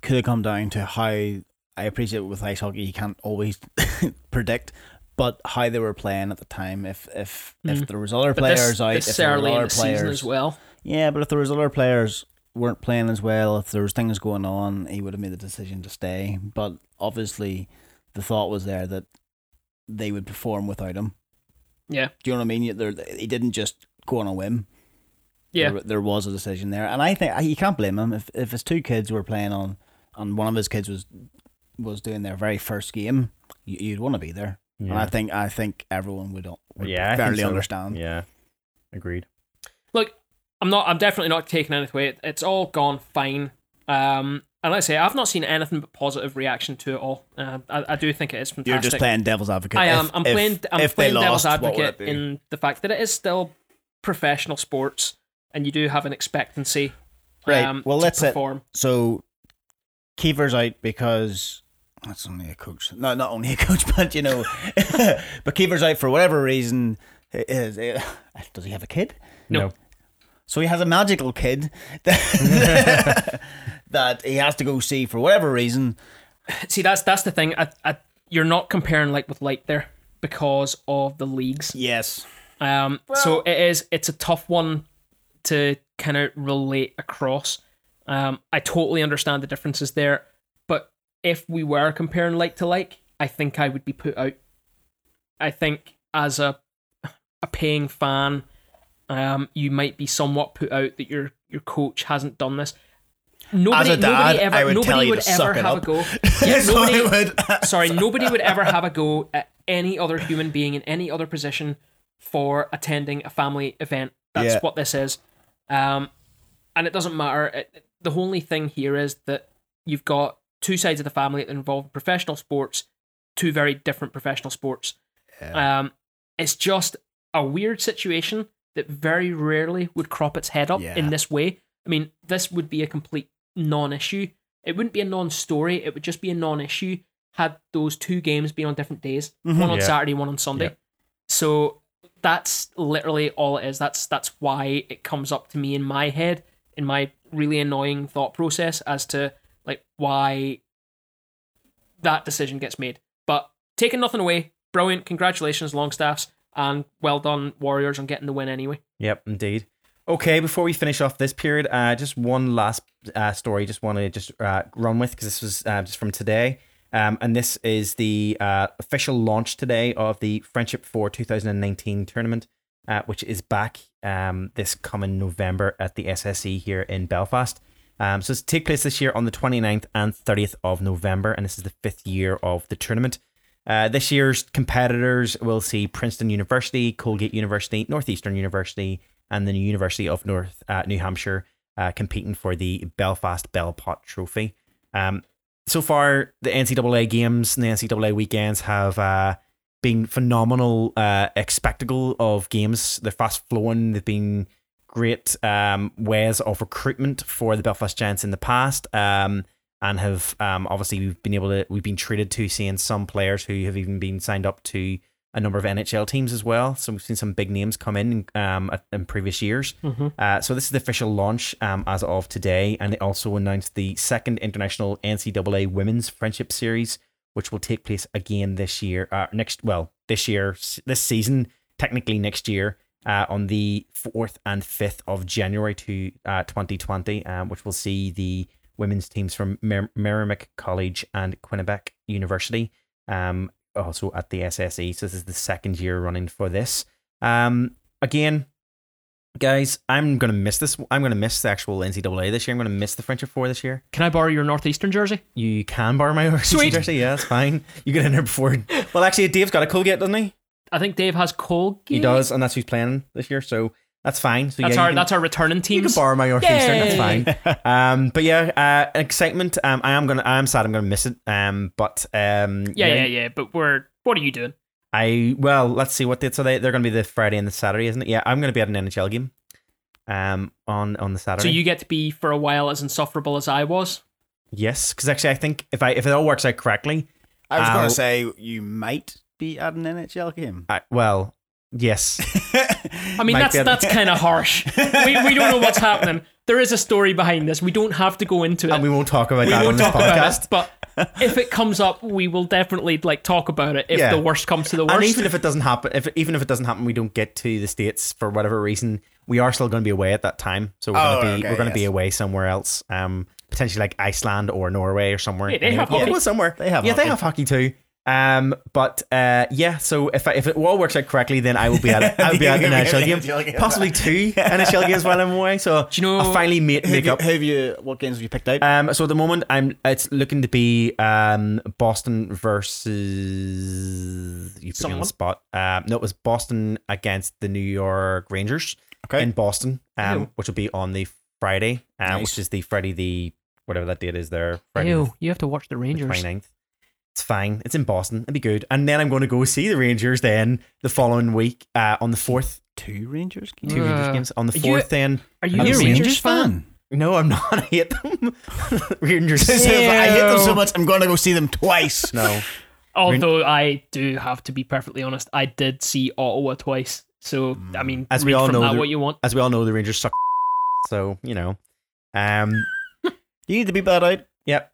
could have come down to how I appreciate with ice hockey you can't always predict, but how they were playing at the time. If if if there was other Mm. But this, players out, this if there were other players as well. Yeah, but if there was other players weren't playing as well, if there was things going on, he would have made the decision to stay. But obviously, the thought was there that they would perform without him. Yeah. Do you know what I mean? There, he didn't just go on a whim. Yeah. There, there was a decision there, and I think you can't blame him if if his two kids were playing on, and one of his kids was was doing their very first game. You, you'd want to be there, and I think I think everyone would, would Yeah, fairly so. understand. Yeah, agreed. Look, I'm not. I'm definitely not taking anything away. It's all gone fine. Um, and like I say, I've not seen anything but positive reaction to it all. Uh, I, I do think it is fantastic. You're just playing devil's advocate. I am. If- I'm if- playing. I'm if playing devil's lost, what advocate in the fact that it is still professional sports, and you do have an expectancy. Right. Um, well, to let's it. So Kiefer's out because that's only a coach. No, not only a coach, but you know, but Kiefer's out for whatever reason. Is, does he have a kid? No. So he has a magical kid that, that he has to go see for whatever reason. See, that's that's the thing. I, I, you're not comparing like with like there because of the leagues. Yes. Um, so it is. It's a tough one to kind of relate across. Um, I totally understand the differences there, but if we were comparing like to like, I think I would be put out. I think as a a paying fan, um, you might be somewhat put out that your your coach hasn't done this. Nobody, As a dad, nobody ever, I would nobody tell you would to ever suck have up. a go. Yeah, So nobody, would- sorry, nobody would ever have a go at any other human being in any other position for attending a family event. That's Yeah. what this is. Um, and it doesn't matter. It, the only thing here is that you've got two sides of the family that involve professional sports, two very different professional sports. Um, it's just a weird situation that very rarely would crop its head up Yeah. in this way. I mean, this would be a complete non-issue. It wouldn't be a non-story. It would just be a non-issue had those two games been on different days, mm-hmm. one on Yeah. Saturday, one on Sunday. Yeah. So that's literally all it is. That's that's why it comes up to me in my head, in my really annoying thought process as to like why that decision gets made. But taking nothing away, brilliant. Congratulations, Longstaffs, and well done, Warriors, on getting the win anyway. Yep, indeed. Okay, before we finish off this period, uh, just one last uh, story. Just want to just uh, run with because this was uh, just from today, um, and this is the uh, official launch today of the Friendship Four 2019 tournament, uh, which is back um, this coming November at the SSE here in Belfast. Um, so it's take place this year on the 29th and 30th of November, and this is the fifth year of the tournament. Uh, this year's competitors will see Princeton University, Colgate University, Northeastern University, and the University of North uh, New Hampshire uh, competing for the Belfast Belpot Trophy. Um, so far, the NCAA games and the NCAA weekends have uh, been phenomenal uh, spectacle of games. They're fast flowing. They've been great um, ways of recruitment for the Belfast Giants in the past. Um, and have um, obviously we've been able to we've been treated to seeing some players who have even been signed up to a number of NHL teams as well. So we've seen some big names come in um, in previous years. Uh, so this is the official launch um, as of today, and they also announced the second international NCAA Women's Friendship Series, which will take place again this year. Uh, next, well, this year, this season, technically next year, uh, on the fourth and fifth of January to uh, 2020, um, which will see the women's teams from Mer- Merrimack College and Quinnipiac University, um, also at the SSE. So this is the second year running for this. Um, again, guys, I'm gonna miss this. I'm gonna miss the actual NCAA this year. I'm gonna miss the Friendship Four this year. Can I borrow your Northeastern jersey? You can borrow my Sweet. jersey. Yeah, that's fine. You get in there before. Well, actually, Dave's got a Colgate, doesn't he? I think Dave has Colgate. He does, and that's who's playing this year. So that's fine. So That's yeah, our can- that's our returning team. you teams. can borrow my Northeastern. That's fine. Um, but yeah, uh, excitement. Um, I am gonna. I am sad. I'm gonna miss it. Um, but um, yeah, yeah, yeah. But we're what are you doing? I well, let's see what they. So they they're gonna be the Friday and the Saturday, isn't it? Yeah, I'm gonna be at an NHL game. Um, on on the Saturday. So you get to be for a while as insufferable as I was. yes, because actually, I think if I if it all works out correctly, I was going I'll- to say you might be at an NHL game. I, well, yes, I mean, that's that's kind of harsh. we, we don't know what's happening. There is a story behind this. We don't have to go into it. and we won't talk about We that on this podcast. it, but if it comes up, we will definitely like talk about it if Yeah. the worst comes to the worst. And even if it doesn't happen, if even if it doesn't happen, we don't get to the states for whatever reason. We are still going to be away at that time, so we're Oh, going to be okay, we're going to be away somewhere else, um, potentially like Iceland or Norway or somewhere. Yeah, they have yeah, hockey. well, somewhere. They have yeah, they have hockey too. Um, but uh, yeah. So if I, if it all works out correctly, then I will be at I will be at an NHL NHL game, game. possibly two NHL games while I'm away. So Do you know- I'll finally make, Who have, make you, up. have you? What games have you picked out? Um, so at the moment, I'm. It's looking to be um Boston versus. You put me on the spot. Um, no, it was Boston against the New York Rangers Okay. in Boston. Um, Ew. which will be on the Friday. Um, Nice. which is the Friday the whatever that date is there. Friday Ew, you have to watch the the Rangers. 29th. It's fine. It's in Boston. It'll be good. And then I'm going to go see the Rangers then the following week uh, on the fourth. Two Rangers games. Two Rangers Uh, games on the are you- fourth. then Are you Are a you a Rangers, Rangers fan? fan? no, I'm not. I hate them. Rangers. I hate them so much. I'm going to go see them twice. no. Although I do have to be perfectly honest, I did see Ottawa twice. So I mean, As we all from know, that the- what you want. as we all know, the Rangers suck. So you know, um, You need to be bad out. yep.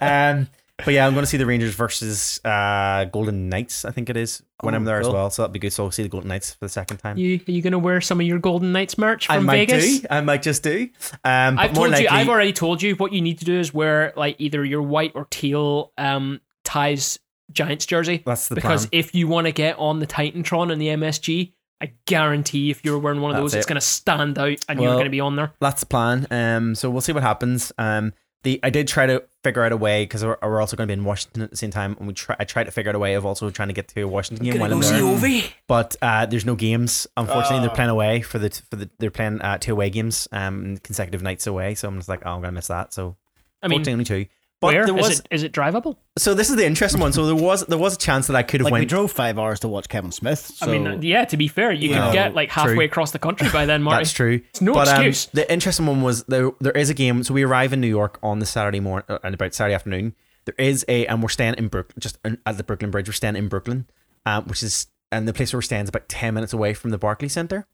um, but yeah, I'm going to see the Rangers versus uh, Golden Knights. I think it is when Oh, I'm there as well. So that'll be good. So I'll see the Golden Knights for the second time. You are you gonna wear some of your Golden Knights merch I from might Vegas? do. I might just do. Um, I've told likely, you. I've already told you what you need to do is wear like either your white or teal um ties Giants jersey that's the plan. because plan. if you want to get on the Titantron and the MSG, I guarantee if you're wearing one of That's those, it. it's gonna stand out and you're gonna be on there. That's the plan. Um, so we'll see what happens. Um, the I did try to figure out a way because we're, we're also going to be in Washington at the same time, and we try. I tried to figure out a way of also trying to get to a Washington game while I'm there. Ovi. but uh, there's no games. Unfortunately, they're Oh. playing away for the for the they're playing uh, two away games, um, consecutive nights away. So I'm just like, oh, I'm gonna miss that. So I mean, fortunately, only two. But where there is was it? Is it drivable? so this is the interesting one. So there was there was a chance that I could have Like we drove five hours to watch Kevin Smith. So I mean, yeah. To be fair, you Yeah. could get like halfway True. across the country by then, Marty. That's true. It's no but, excuse. Um, the interesting one was there. There is a game. So we arrive in New York on the Saturday morning, uh, and about Saturday afternoon. There is a, and we're staying in Brooklyn, just in- at the Brooklyn Bridge. We're staying in Brooklyn, um, which is, and the place where we're staying is about ten minutes away from the Barclays Center.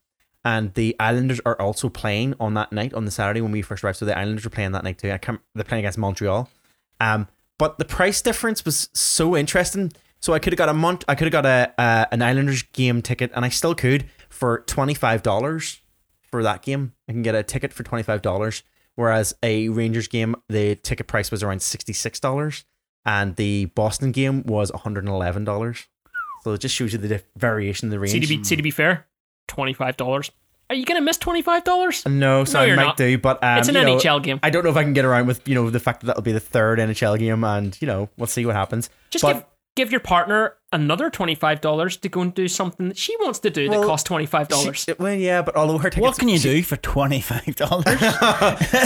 And the Islanders are also playing on that night on the Saturday when we first arrived. So the Islanders are playing that night too. I can't, they're playing against Montreal. Um, but the price difference was so interesting. So I could have got a month, I could have got a uh, an Islanders game ticket, and I still could for twenty five dollars for that game. I can get a ticket for twenty five dollars, whereas a Rangers game, the ticket price was around sixty six dollars, and the Boston game was one hundred and eleven dollars. So it just shows you the variation in the range. See to be see to be fair, twenty five dollars. Are you gonna miss twenty five dollars? no, so I might not. do, but um, it's an you know, NHL game. I don't know if I can get around with you know the fact that that'll be the third NHL game, and you know we'll see what happens. Just but- give give your partner another twenty five dollars to go and do something that she wants to do Well, that costs twenty five dollars. Well, yeah, but although her tickets, what can you do for twenty five dollars?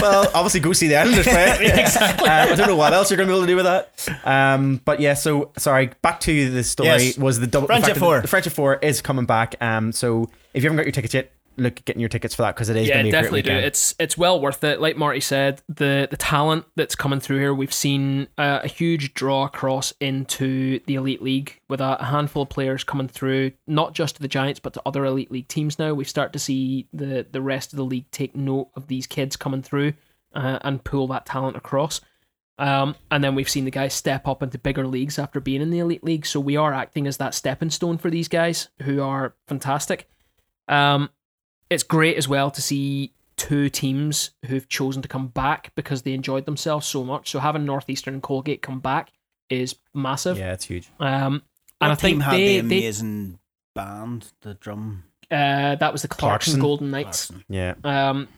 well, obviously go see the Islanders play. Exactly. Uh, I don't know what else you're going to be able to do with that. Um, but yeah, so sorry. Back to the story Yes. was the double Friendship the fact that Four. The Friendship Four is coming back. Um, so if you haven't got your tickets yet, look at getting your tickets for that because it is yeah, be a definitely do. It's it's well worth it. Like Marty said, the the talent that's coming through here, we've seen uh, a huge draw across into the elite league with a handful of players coming through, not just to the Giants but to other elite league teams. Now we've started to see the the rest of the league take note of these kids coming through uh, and pull that talent across. Um, and then we've seen the guys step up into bigger leagues after being in the elite league. So we are acting as that stepping stone for these guys who are fantastic. Um, it's great as well to see two teams who've chosen to come back because they enjoyed themselves so much. So having Northeastern and Colgate come back is massive. yeah, it's huge. Um, What and I team think had they, the they amazing band, the drum uh, that was the Clarkson, Clarkson. Golden Knights. Clarkson. Yeah, Um,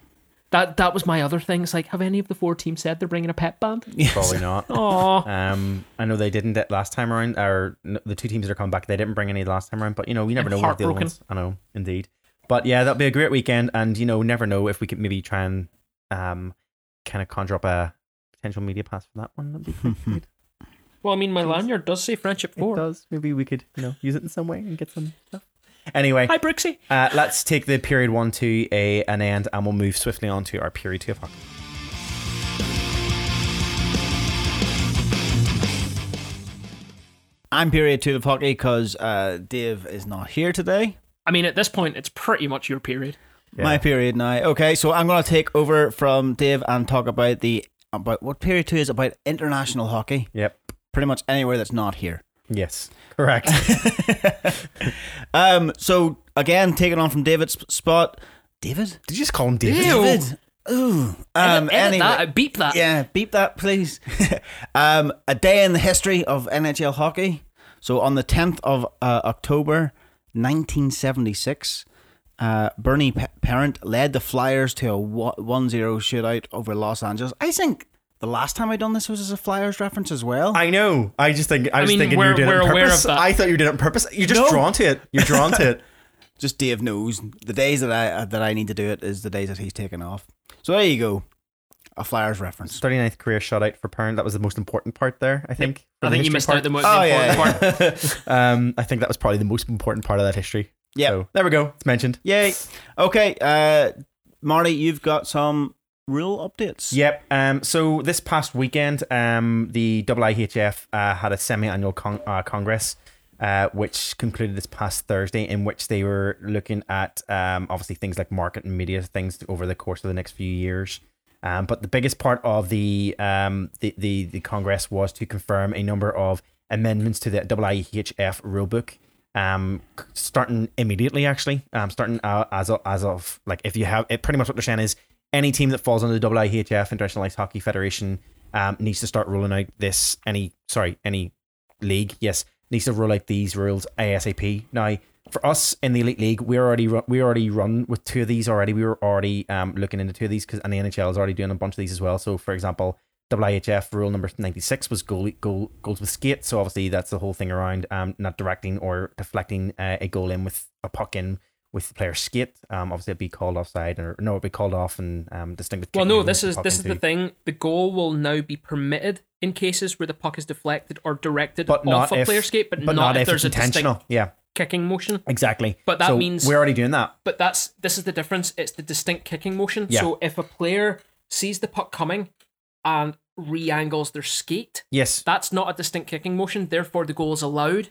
that that was my other thing. It's like, have any of the four teams said they're bringing a pep band? Yes. probably not. Oh, Um, I know they didn't last time around, or the two teams that are coming back, they didn't bring any last time around. But you know, you never I'm know what the other heartbroken. ones. I know, indeed. But yeah, that'll be a great weekend, and you know, never know if we could maybe try and um, kind of conjure up a potential media pass for that one. That'd be quite good. well, I mean, my lanyard does say Friendship It does. Maybe we could, you know, use it in some way and get some stuff. Anyway, Hi, Brixie. uh, let's take the period one to a an end, and we'll move swiftly on to our period two of hockey. I'm period two of hockey because uh, Dave is not here today. I mean, at this point, it's pretty much your period. Yeah. My period now. Okay, so I'm going to take over from Dave and talk about the about what period two is about international hockey. Yep. Pretty much anywhere that's not here. Yes. Correct. Um. So again, taking on from David's spot. David. Did you just call him David? Ew. David. Ooh. Um. edit, edit anyway. that. Beep that. Yeah, beep that, please. um, a day in the history of NHL hockey. So on the 10th of uh, October, 1976, uh, Bernie P- Parent led the Flyers to a 1 0 shootout over Los Angeles. I think the last time I done this was as a Flyers reference as well. I know. I just think I was mean, thinking you we're- were it on aware purpose. of that. I thought you did it on purpose. You're just No. drawn to it. You're drawn to it. Just Dave knows the days that I uh, that I need to do it is the days that he's taken off. So there you go, a Flyers reference. 39th career shutout for Parent. That was the most important part there, I think. for I think you missed part. out the most Oh, important yeah. part. um, I think that was probably the most important part of that history. Yeah. So there we go. It's mentioned. Yay. Okay, uh, Marty, you've got some rule updates. Yep. Um, so this past weekend, um, the IIHF uh, had a semi-annual con- uh, congress, uh, which concluded this past Thursday, in which they were looking at um, obviously things like market and media things over the course of the next few years. Um, but the biggest part of the, um, the the the congress was to confirm a number of amendments to the IIHF rulebook. Um, starting immediately, actually, um, starting uh, as of, as of like if you have it, pretty much what they're saying is any team that falls under the IIHF International Ice Hockey Federation um, needs to start rolling out this any sorry any league yes needs to roll out these rules ASAP. Now for us in the elite league, we already ru- we already run with two of these already. We were already um, looking into two of these because and the NHL is already doing a bunch of these as well. So for example. IIHF rule number 96 was goal, goal goals with skate. So obviously that's the whole thing around um, not directing or deflecting uh, a goal in with a puck in with the player's skate. Um, obviously it'd be called offside or no, it'd be called off and um, distinct. Well, no, this is this is the thing. The goal will now be permitted in cases where the puck is deflected or directed but off not a if, player's skate, but, but not, if, if there's a distinct intentional. Yeah, kicking motion. exactly. But that So means- we're already doing that. But that's this is the difference. It's the distinct kicking motion. Yeah. So if a player sees the puck coming and re-angles their skate, Yes. that's not a distinct kicking motion. Therefore, the goal is allowed.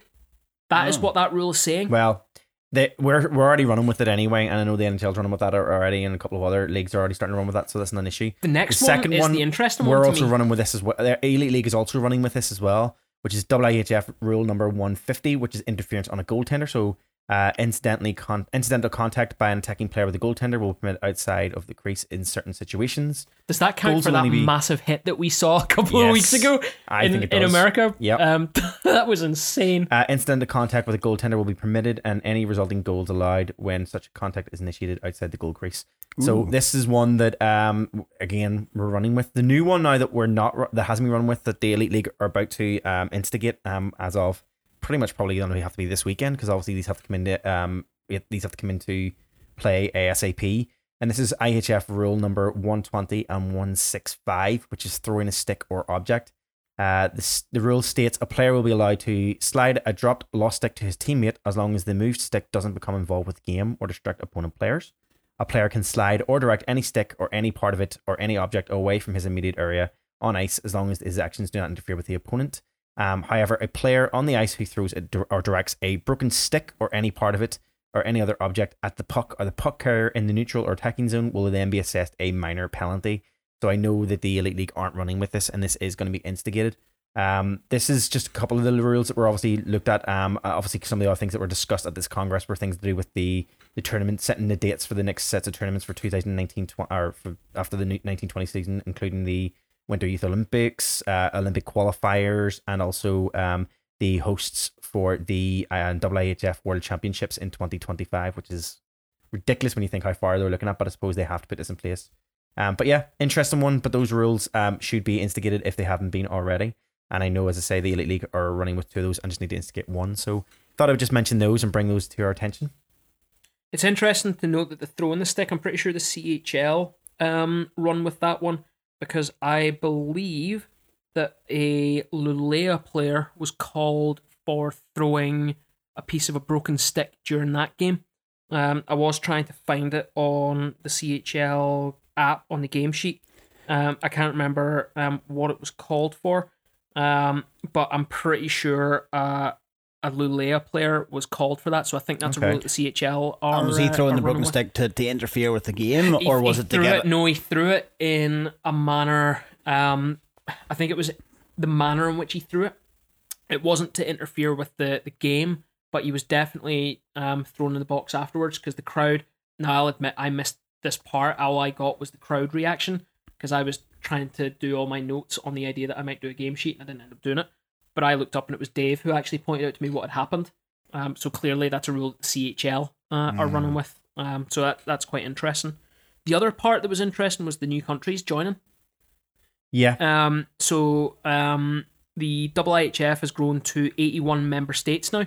That is Oh. what that rule is saying. Well, they, we're we're already running with it anyway, and I know the NHL's running with that already, and a couple of other leagues are already starting to run with that, so that's not an issue. the next the one second is one, the interesting one. We're one to also me. running with this as well. The Elite League is also running with this as well, which is IIHF rule number 150, which is interference on a goaltender. So, uh, incidentally, con- incidental contact by an attacking player with a goaltender will permit outside of the crease in certain situations. Does that count goals for that be- massive hit that we saw a couple of weeks ago I in, think it in. America? Yep. Um, that was insane. Uh, incidental contact with a goaltender will be permitted, and any resulting goals allowed when such contact is initiated outside the goal crease. So this is one that, um, again, we're running with. The new one now that we're not that hasn't been run with that the elite league are about to um, instigate um, as of pretty much probably going to have to be this weekend because obviously these have to come into um these have to come into play ASAP. And this is IIHF rule number 120 and 165, which is throwing a stick or object. Uh, this, the rule states a player will be allowed to slide a dropped lost stick to his teammate as long as the moved stick doesn't become involved with the game or distract opponent players. A player can slide or direct any stick or any part of it or any object away from his immediate area on ice as long as his actions do not interfere with the opponent. Um, however, a player on the ice who throws or directs a broken stick or any part of it or any other object at the puck or the puck carrier in the neutral or attacking zone will then be assessed a minor penalty. So I know that the Elite League aren't running with this, and this is going to be instigated. Um, this is just a couple of the rules that were obviously looked at. Um, obviously some of the other things that were discussed at this Congress were things to do with the the tournament, setting the dates for the next sets of tournaments for 2019 or for after the 1920 season, including the Winter Youth Olympics, uh, Olympic qualifiers, and also um, the hosts for the uh, World Championships in 2025, which is ridiculous when you think how far they're looking at. But I suppose they have to put this in place. Um, but yeah, interesting one. But those rules um, should be instigated if they haven't been already. And I know, as I say, the Elite League are running with two of those and just need to instigate one. So thought I would just mention those and bring those to your attention. It's interesting to note that the throwing the stick, I'm pretty sure the CHL um, run with that one because I believe that a Luleå player was called for throwing a piece of a broken stick during that game. Um, I was trying to find it on the CHL app on the game sheet. Um, I can't remember um, what it was called for, um, but I'm pretty sure uh, a Luleå player was called for that. So I think that's Okay. a rule that the CHL are. And was he uh, throwing are the broken running with. stick to, to interfere with the game, He- or was he it to get it? No, he threw it in a manner. Um, I think it was the manner in which he threw it. It wasn't to interfere with the, the game, but he was definitely um, thrown in the box afterwards because the crowd. Now I'll admit I missed this part. All I got was the crowd reaction because I was trying to do all my notes on the idea that I might do a game sheet and I didn't end up doing it. But I looked up and it was Dave who actually pointed out to me what had happened. Um, so clearly that's a rule that CHL uh, are running with. Um, so that that's quite interesting. The other part that was interesting was the new countries joining. Yeah. Um, so um, the IIHF has grown to 81 member states now.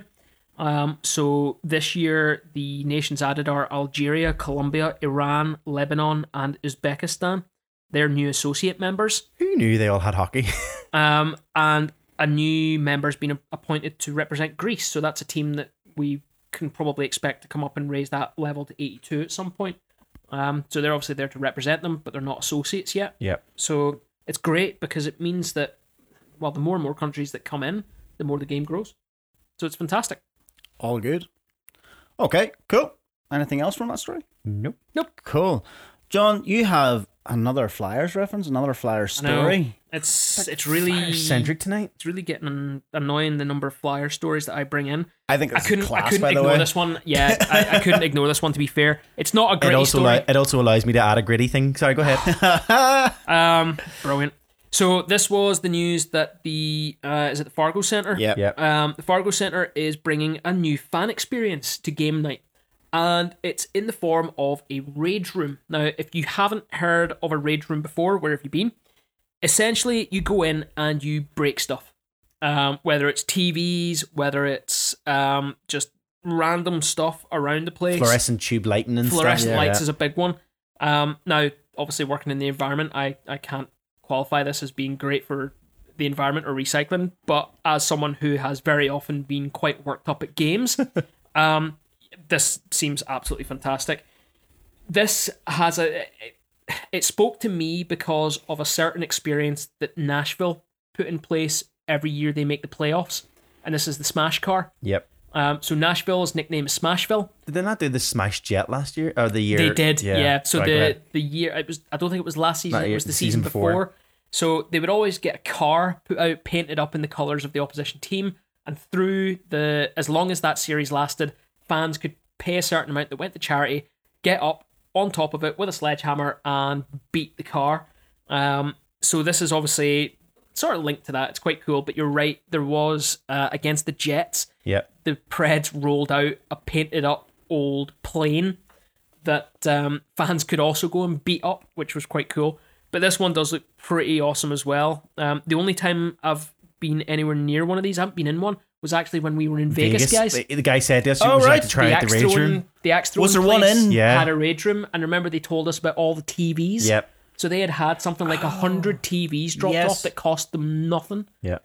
Um, so this year, the nations added are Algeria, Colombia, Iran, Lebanon, and Uzbekistan. They're new associate members. Who knew they all had hockey? Um, and a new member's been appointed to represent Greece. So that's a team that we can probably expect to come up and raise that level to 82 at some point. Um, so they're obviously there to represent them, but they're not associates yet. yep. So it's great because it means that, well, the more and more countries that come in, the more the game grows. So it's fantastic. all good? Okay, cool. Anything else from that story? Nope. Nope. Cool. John, you have another Flyers reference, another Flyers I know. story. It's it's really centric tonight. it's really getting annoying the number of flyer stories that I bring in. I think I couldn't class, I couldn't by the ignore way. this one. Yeah, I, I couldn't ignore this one. To be fair, it's not a It gritty also story. allow- it also allows me to add a gritty thing. Sorry, go ahead. Um, brilliant. So this was the news that the uh, is it the Fargo Center? Yeah. yep. Um, the Fargo Center is bringing a new fan experience to game night, and it's in the form of a rage room. Now, if you haven't heard of a rage room before, where have you been? Essentially, you go in and you break stuff, um, whether it's TVs, whether it's um, just random stuff around the place. Fluorescent tube lighting and Fluorescent stuff. lights Yeah. is a big one. Um, now, obviously, working in the environment, I, I can't qualify this as being great for the environment or recycling, but as someone who has very often been quite worked up at games, um, this seems absolutely fantastic. This has a. It, spoke to me because of a certain experience that Nashville put in place every year they make the playoffs, and this is the Smash Car. Yep. Um, so Nashville's nickname is Smashville. Did they not do the Smash Jet last year or the year? They did, yeah. So Sorry, the the year it was I don't think it was last season, Not it year- was the the season, season before. before. So they would always get a car put out, painted up in the colours of the opposition team, and through the as long as that series lasted, fans could pay a certain amount that went to charity, get up on top of it with a sledgehammer and beat the car. Um, so this is obviously sort of linked to that. It's quite cool, but you're right. There was uh, against the Jets Yep. the Preds rolled out a painted up old plane that um, fans could also go and beat up, which was quite cool. But this one does look pretty awesome as well. Um, the only time I've been anywhere near one of these, I haven't been in one, was actually when we were in Vegas, guys. The, the guy said this. Oh, would you like right. to try the out the axe rage throwing, room. the axe throwing Was there one place in? Yeah. had a rage room, and remember they told us about all the TVs. Yep. So they had had something like a hundred TVs dropped Yes. off that cost them nothing. Yeah.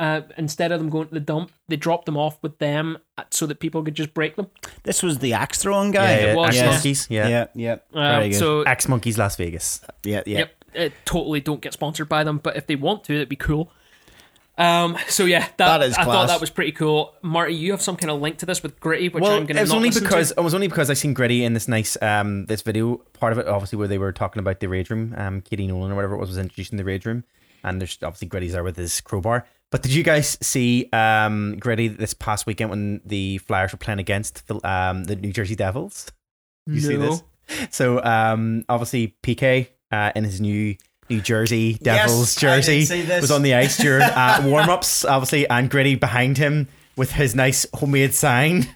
uh, instead of them going to the dump, they dropped them off with them uh, so that people could just break them. This was the axe throwing guy. yeah, yeah. it was, Axe yeah. Monkeys, yeah. yeah, yeah. Uh, Very good. so Axe Monkeys Las Vegas. yeah, yeah. Yep. It totally don't get sponsored by them, but if they want to, it'd be cool. Um. So yeah, that, That is I thought that was pretty cool. Marty, you have some kind of link to this with Gritty, which well, I'm going to. it to was only because to. it was only because I seen Gritty in this nice um this video part of it, obviously where they were talking about the rage room. Um, Katie Nolan or whatever it was was introducing the rage room, and there's obviously Gritty's there with his crowbar. But did you guys see um Gritty this past weekend when the Flyers were playing against the, um the New Jersey Devils? You see No. this? So um obviously PK uh, in his new New Jersey Devils Yes, jersey was on the ice during uh, warm ups, obviously, and Gritty behind him with his nice homemade sign.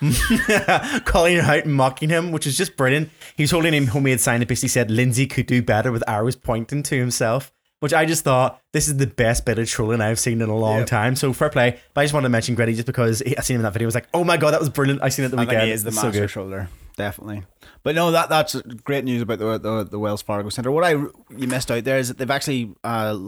calling out and mocking him, which is just brilliant. He was holding a homemade sign that basically said Lindsey could do better with arrows pointing to himself, which I just thought this is the best bit of trolling I've seen in a long Yep. time. So fair play. But I just wanted to mention Gritty just because he, I seen him in that video. I was like, oh my god, that was brilliant. I seen it the I weekend. he is the so master good. shoulder, definitely. But no, that that's great news about the the, the Wells Fargo Center. What I you missed out there is that they've actually uh,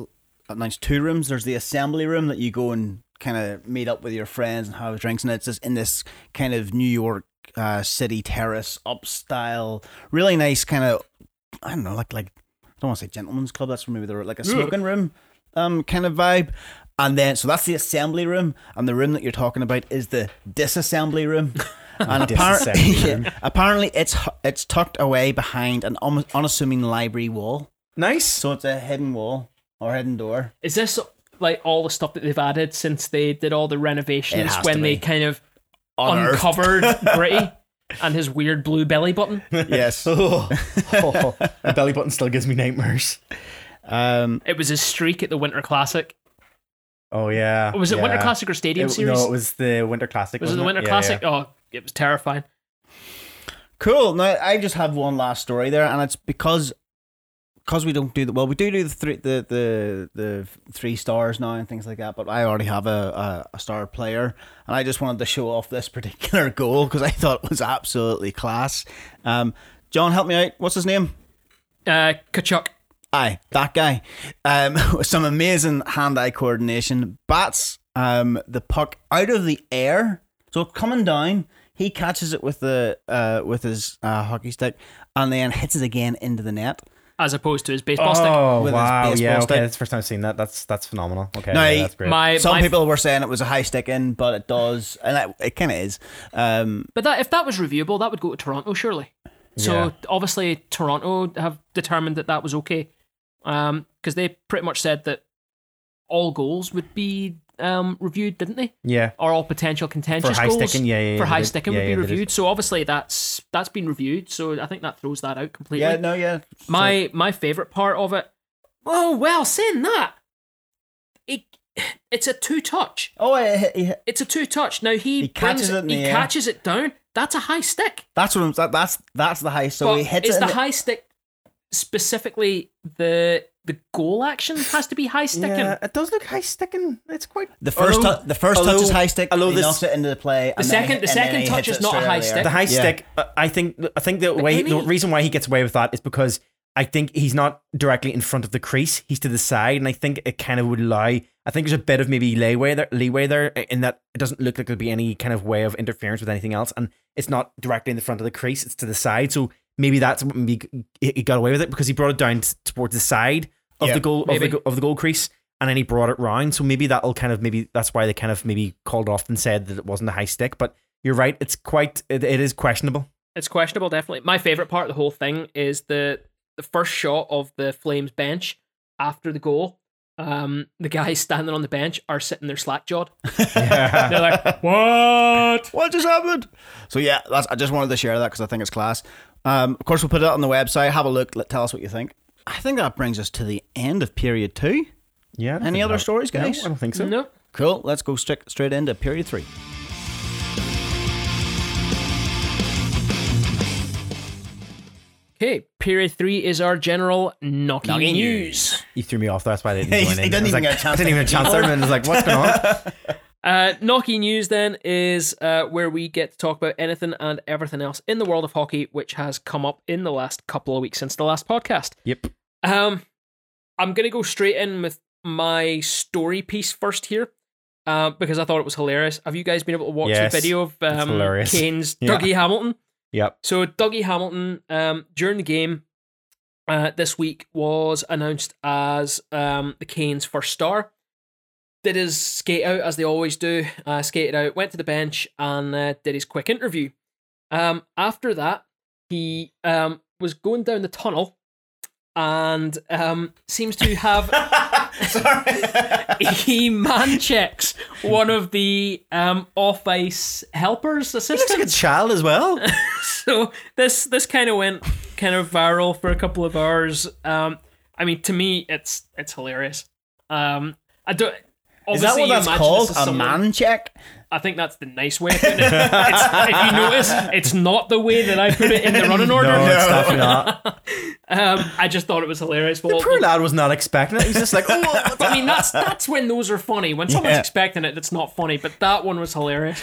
announced two rooms. There's the assembly room that you go and kind of meet up with your friends and have drinks, and it's just in this kind of New York uh, city terrace up style, really nice kind of I don't know, like like I don't want to say gentleman's club. That's maybe they're like a smoking room, um, kind of vibe. And then so that's the assembly room, and the room that you're talking about is the disassembly room. And apparently, Disassembly room. apparently it's it's tucked away behind an un- unassuming library wall. Nice. So it's a hidden wall or hidden door. Is this like all the stuff that they've added since they did all the renovations when they kind of Unearthed. uncovered Gritty and his weird blue belly button? yes. Oh, the belly button still gives me nightmares. Um, It was his streak at the Winter Classic. Oh yeah. Was it Winter. Classic or Stadium It- Series? No, it was the Winter Classic. was it the Winter Yeah, Classic? yeah. Oh, it was terrifying. cool. Now I just have one last story there, and it's because because we don't do the well, we do do the three the the the three stars now and things like that. But I already have a a, a star player, and I just wanted to show off this particular goal because I thought it was absolutely class. Um, John, help me out. What's his name? Uh, Tkachuk. Aye, that guy. Um, some amazing hand-eye coordination. Bats um, the puck out of the air, so coming down, he catches it with the uh, with his uh, hockey stick, and then hits it again into the net. as opposed to his baseball stick. Oh with wow! baseball Yeah, okay, stick. that's the first time I've seen that. That's that's phenomenal. Okay, Now, yeah, that's great. My, Some my- people were saying it was a high stick in, but it does, and it, it kind of is. Um, but that if that was reviewable, that would go to Toronto, surely. So Yeah. obviously Toronto have determined that that was okay, because they pretty much said that all goals would be um, reviewed, didn't they? yeah, Or all potential contentious for high goals sticking, yeah, yeah, yeah, for high did. sticking Yeah, would yeah, be they reviewed. So obviously that's that's been reviewed. So I think that throws that out completely. yeah, no, yeah. My my favorite part of it. Oh well, saying that, it it's a two touch. oh, he, he, It's a two touch. Now he, He brings catches it in he the air. catches it down. That's a high stick. that's what I'm. That, that's that's the high. So but he hits is it. in the high stick specifically the the goal action has to be high sticking? yeah, it does look high sticking. It's quite The first, although- tou- the first touch is high stick. although he this- knocks it into the play. and second- he- the second touch is not a high out stick. the high Yeah. stick. I think I think the way the reason why he gets away with that is because I think he's not directly in front of the crease. He's to the side, and I think it kind of would lie. I think there's a bit of maybe leeway there, leeway there, in that it doesn't look like there'd be any kind of way of interference with anything else, and it's not directly in the front of the crease. It's to the side, so maybe that's what maybe he he got away with it because he brought it down t- towards the side of Yeah, the goal of the, of the goal crease. And then he brought it round, so maybe that'll kind of maybe that's why they kind of maybe called off and said that it wasn't a high stick. But you're right, it's quite it, it is questionable. It's questionable, definitely. My favorite part of the whole thing is the the first shot of the Flames bench after the goal. Um, the guys standing on the bench are sitting there slack jawed. They're like, "What?" What just happened? So yeah, that's. I just wanted to share that because I think it's class. Um, of course, we'll put it on the website. Have a look. Let, tell us what you think. I think that brings us to the end of period two. Yeah. Any think other that- stories, No, guys? I don't think so. No. Cool. Let's go straight straight into period three. Okay, period three is our general Nocky, Nocky news. You threw me off. That's why I didn't He join in. didn't even like, get a chance I didn't even get a chance there, and I was like, "What's going on?" Uh, Nocky news then is uh, where we get to talk about anything and everything else in the world of hockey, which has come up in the last couple of weeks since the last podcast. Yep. Um, I'm gonna go straight in with my story piece first here. Uh, because I thought it was hilarious. Have you guys been able to watch Yes, the video of um. Canes' Yeah. Dougie Hamilton? Yep. So Dougie Hamilton, um, during the game uh, this week, was announced as um, the Canes' first star. Did his skate out as they always do. Uh, skated out, went to the bench, and uh, did his quick interview. Um, after that, he um, was going down the tunnel, and um, seems to have he man checks one of the um, off ice helpers He looks like a child as well. so this this kind of went kind of viral for a couple of hours. Um, I mean, to me, it's it's hilarious. Um, I don't. Is that what that's called? A someone- man check? I think that's the nice way of putting it. If you notice, it's not the way that I put it in the running order. No, it's definitely not. Um, I just thought it was hilarious. Well, Poor lad was not expecting it. He's just like, oh, I mean, that's that's when those are funny. When someone's Yeah. expecting it, that's not funny. But that one was hilarious.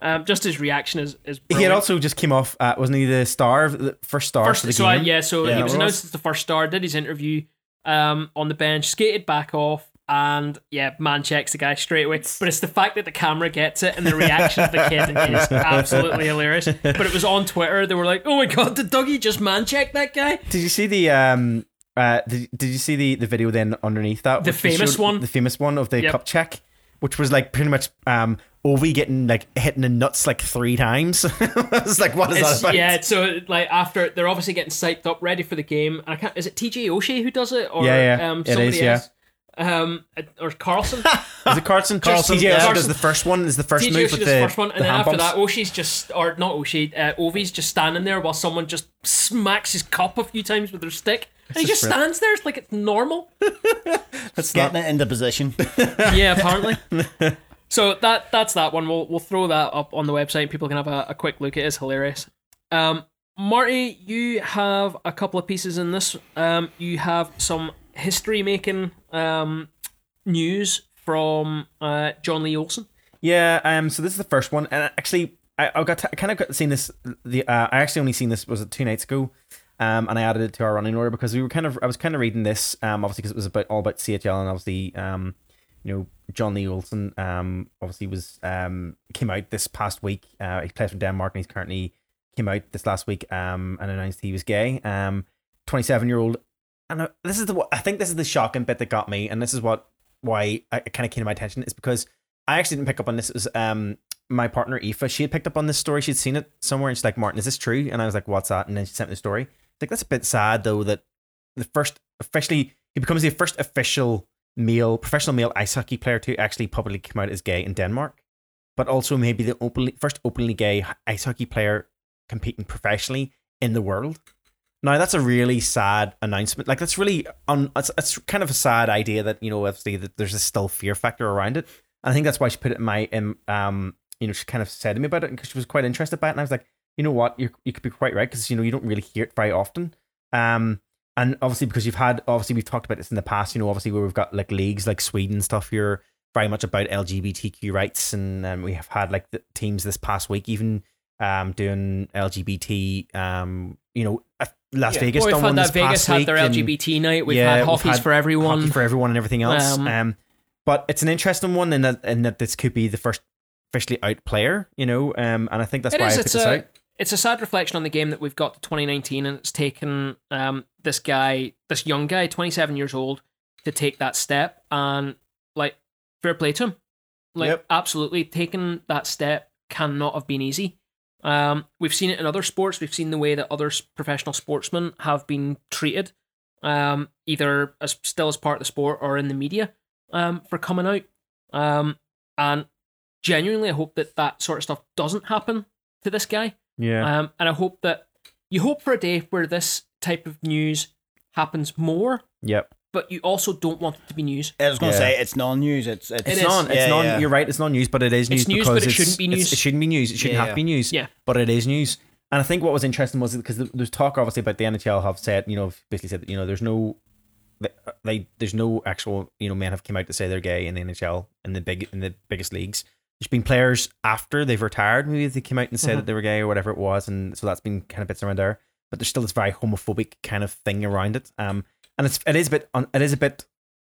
Um, just his reaction is is. He had also just came off. Uh, wasn't he the star, of the first star first, for the so I, game? yeah, so Yeah, he was announced was. as the first star. Did his interview um, on the bench, skated back off, and yeah, man checks the guy straight away. But it's the fact that the camera gets it and the reaction of the kid is absolutely hilarious. But it was on Twitter. They were like, "Oh my god, did Dougie just man check that guy?" Did you see the um? Uh, did, did you see the, the video then underneath that? The famous showed- one? the famous one of the Yep. cup check, which was like pretty much um Ovi getting like hitting the nuts like three times. it's like what is It's, that about? yeah, so like after they're obviously getting psyched up, ready for the game. And I can't. Is it TJ Oshie who does it, or Yeah, yeah. um, It somebody is, yeah. Else? Um, or Carlson. Is it Carlson? Carlson, TJ yeah. Carlson Carlson. does the first one. Is the first TJ move with the, the first one, and the then hand after bumps? that, Oshie's just or not Oshie, uh, Ovi's just standing there while someone just smacks his cup a few times with their stick, and he just just stands there. It's like it's normal. That's Getting it into position. yeah, apparently. so that that's that one. We'll we'll throw that up on the website. People can have a, a quick look. It is hilarious. Um, Marty, you have a couple of pieces in this. Um, you have some history making um news from uh John Lee Olsen. Yeah, um, so this is the first one, and actually, I, I got to, I kind of got seen this. The uh, I actually only seen this was it two nights ago, um, and I added it to our running order because we were kind of I was kind of reading this, um, obviously because it was about all about CHL and obviously, um, you know, John Lee Olsen, um, obviously was um came out this past week. Uh, he plays for Denmark and he's currently came out this last week, um, and announced he was gay. Um, twenty seven year old, and this is the I think this is the shocking bit that got me, and this is what why I kind of came to my attention is because I actually didn't pick up on this. It was um my partner Aoife. She had picked up on this story. She'd seen it somewhere, and she's like, "Martin, is this true?" And I was like, "What's that?" And then she sent me the story. Like that's a bit sad though that the first officially he becomes the first official male professional male ice hockey player to actually publicly come out as gay in Denmark, but also maybe the openly first openly gay ice hockey player competing professionally in the world. Now that's a really sad announcement. Like that's really on. it's, it's kind of a sad idea that you know obviously that there's a still fear factor around it. And I think that's why she put it in my in, um you know she kind of said to me about it because she was quite interested by it and I was like you know what you you could be quite right because you know you don't really hear it very often. Um and obviously because you've had obviously we've talked about this in the past you know obviously where we've got like leagues like Sweden stuff here very much about LGBTQ rights and um, we have had like the teams this past week even um doing LGBT um you know Las Yeah. Vegas Well, done had one this Vegas past had week their LGBT night. We've Yeah, had we've hockey's had for everyone. hockey for everyone and everything else. Um, Um, but it's an interesting one in that in that this could be the first officially out player, you know. Um, and I think that's why is, I put it's this a- out. it's a sad reflection on the game that we've got to 2019 and it's taken um this guy this young guy 27 years old to take that step and like fair play to him like Yep. absolutely taking that step cannot have been easy um we've seen it in other sports. We've seen the way that other professional sportsmen have been treated um either as still as part of the sport or in the media um for coming out. Um and genuinely i hope that that sort of stuff doesn't happen to this guy. Yeah, um, and I hope that you hope for a day where this type of news happens more, yep. But you also don't want it to be news. I was going to Yeah. say it's non-news. It's it's, It's non. It's Yeah, non. yeah. You're right. It's non news, but it is news It's news, because but it it's- shouldn't be news. It shouldn't be news. It shouldn't Yeah, have yeah. to be news. Yeah. but it is news. And I think what was interesting was because there's talk obviously about the NHL have said you know basically said that you know there's no they there's no actual you know men have come out to say they're gay in the NHL in the big in the biggest leagues. There's been players after they've retired maybe they came out and said Mhm. that they were gay or whatever it was, and so that's been kind of bits around there. But there's still this very homophobic kind of thing around it. Um, and it's it is a bit it is a bit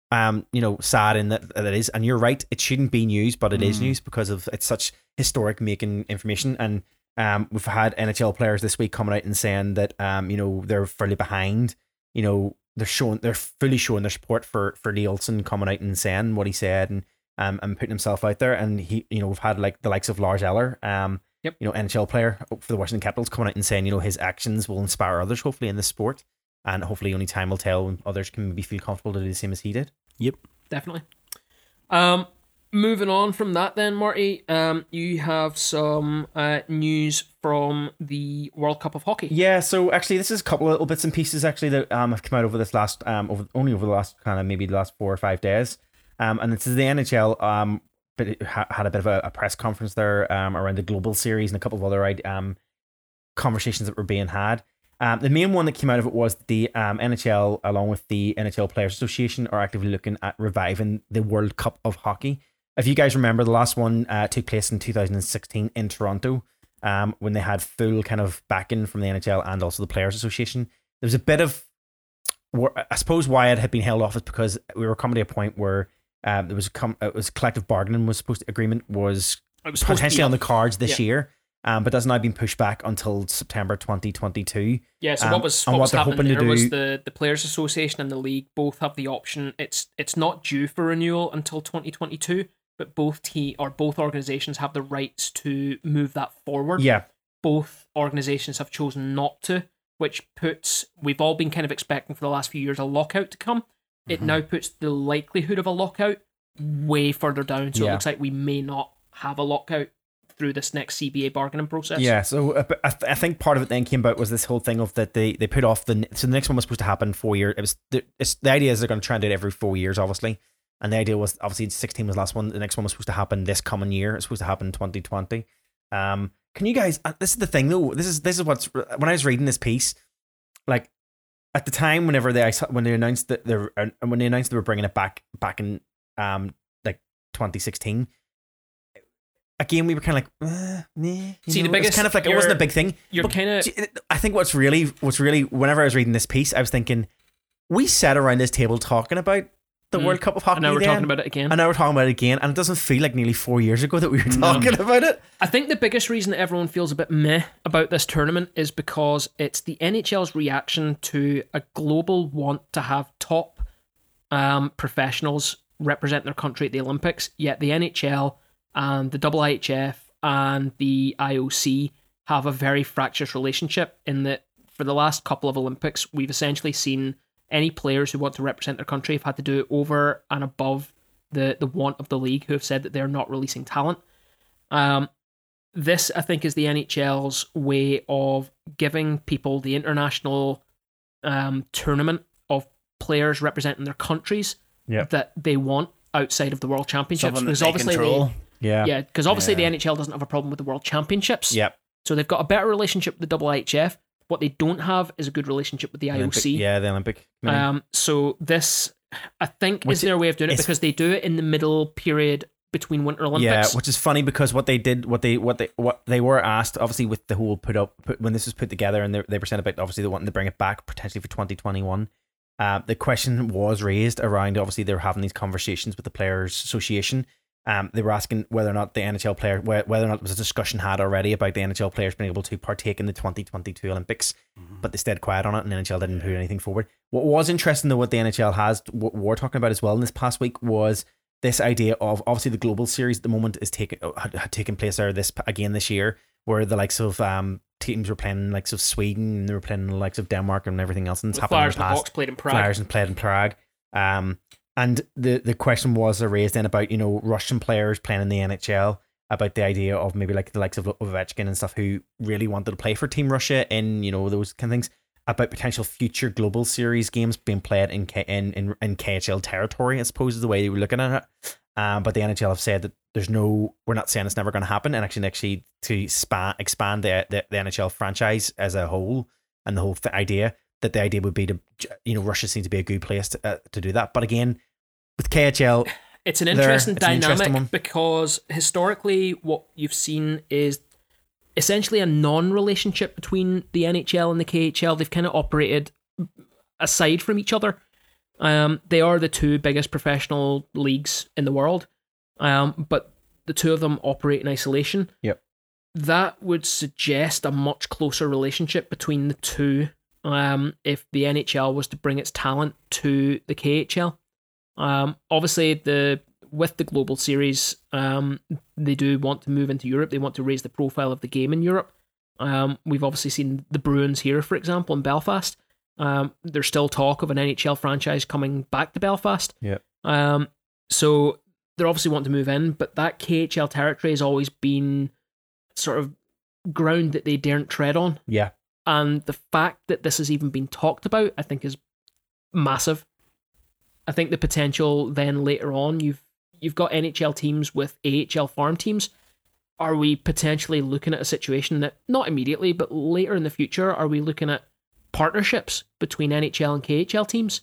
um, you know, sad in that, that it is. And you're right, it shouldn't be news, but it is Mm. news because of it's such historic making information. And um, we've had NHL players this week coming out and saying that um, you know, they're fairly behind. You know, they're showing they're fully showing their support for for Lee Olsen coming out and saying what he said and um and putting himself out there. And he, you know, we've had like the likes of Lars Eller, um, Yep. you know, NHL player for the Washington Capitals coming out and saying, you know, his actions will inspire others, hopefully in the sport. And hopefully only time will tell when others can maybe feel comfortable to do the same as he did. Yep, definitely. Um, moving on from that, then Marty, um, you have some uh, news from the World Cup of Hockey. Yeah, so actually, this is a couple of little bits and pieces actually that um have come out over this last um over only over the last kind of maybe the last four or five days, um and this is the NHL um but it ha- had a bit of a, a press conference there um around the global series and a couple of other um conversations that were being had. Um, the main one that came out of it was the um, NHL, along with the NHL Players Association, are actively looking at reviving the World Cup of Hockey. If you guys remember, the last one uh, took place in 2016 in Toronto um, when they had full kind of backing from the NHL and also the Players Association. There was a bit of, I suppose, why it had been held off is because we were coming to a point where um, there was a com- it was collective bargaining was supposed to, agreement was was potentially on the cards this Yeah. year, um, but that's now been pushed back until September 2022. Yeah, so Um, what was what what was happening there was the, the Players Association and the league both have the option. It's it's not due for renewal until 2022, but both te- or both organizations have the rights to move that forward. Yeah, Both organizations have chosen not to, which puts we've all been kind of expecting for the last few years a lockout to come. It Mhm. now puts the likelihood of a lockout way further down. So it looks like we may not have a lockout through this next CBA bargaining process. yeah. So uh, I, th- I think part of it then came about was this whole thing of that they they put off the so the next one was supposed to happen four years. It was the, the idea is they're going to try and do it every four years, obviously. And the idea was obviously 16 was the last one. The next one was supposed to happen this coming year. It's supposed to happen in 2020. Um, can you guys? Uh, this is the thing though. This is this is what's when I was reading this piece, like at the time whenever they when they announced that they're uh, when they announced they were bringing it back back in um like 2016. Again, we were kind of like, uh, nah, you See, the know, was biggest- kind of like it wasn't a big thing. You're kind of I think what's really what's really whenever I was reading this piece, I was thinking, we sat around this table talking about the Mm. World Cup of Hockey. and now we're then, talking about it again. and now we're talking about it again, and it doesn't feel like nearly four years ago that we were No. talking about it. I think the biggest reason that everyone feels a bit meh about this tournament is because it's the NHL's reaction to a global want to have top um, professionals represent their country at the Olympics. Yet the NHL and the IIHF and the IOC have a very fractious relationship in that for the last couple of Olympics, we've essentially seen any players who want to represent their country have had to do it over and above the, the want of the league who have said that they're not releasing talent. Um, this, I think, is the NHL's way of giving people the international um, tournament of players representing their countries Yep. that they want outside of the World Championships. Something Because obviously, control. Yeah. yeah, because obviously Yeah. the NHL doesn't have a problem with the World Championships. Yep. So they've got a better relationship with the IIHF. What they don't have is a good relationship with the IOC. yeah, the Olympic. committee. Um, so this, I think, Which is their way of doing it because they do it in the middle period between Winter Olympics. yeah, which is funny because what they did, what they, what they, what they were asked, obviously with the whole put up, put, when this was put together, and they, they were saying about obviously they wanting to bring it back potentially for 2021. Uh, the question was raised around obviously they were having these conversations with the Players Association. Um, they were asking whether or not the NHL player, whether or not there was a discussion had already about the NHL players being able to partake in the 2022 Olympics, but they stayed quiet on it, and NHL didn't put anything forward. What was interesting though, what the NHL has, what we're talking about as well in this past week was this idea of obviously the global series at the moment is taken had, had taken place there this again this year, where the likes of um teams were playing the likes of Sweden and they were playing the likes of Denmark and everything else, and it's happened in Flyers the and the past. Hawks played in Prague. Flyers and played in Prague. Um, and the the question was raised then about you know Russian players playing in the NHL about the idea of maybe like the likes of Ovechkin and stuff who really wanted to play for Team Russia in you know those kind of things about potential future global series games being played in K- in, in, in KHL territory. I suppose is the way they were looking at it. Um, but the NHL have said that there's no, we're not saying it's never going to happen, and actually, actually to span, expand the, the the NHL franchise as a whole and the whole th- idea that the idea would be to, you know, Russia seems to be a good place to, uh, to do that. But again, with KHL, It's an there. interesting It's an interesting dynamic because historically, what you've seen is essentially a non-relationship between the NHL and the KHL. They've kind of operated aside from each other. Um, they are the two biggest professional leagues in the world, um, but the two of them operate in isolation. Yep. That would suggest a much closer relationship between the two um, if the NHL was to bring its talent to the KHL. Um, obviously, the with the global series, um, they do want to move into Europe. They want to raise the profile of the game in Europe. Um, we've obviously seen the Bruins here, for example, in Belfast. Um, there's still talk of an NHL franchise coming back to Belfast. Yeah. Um, so they're obviously want to move in, but that KHL territory has always been sort of ground that they daren't tread on. Yeah. And the fact that this has even been talked about, I think, is massive. I think the potential then later on, you've you've got NHL teams with AHL farm teams. Are we potentially looking at a situation that not immediately, but later in the future, are we looking at partnerships between NHL and KHL teams?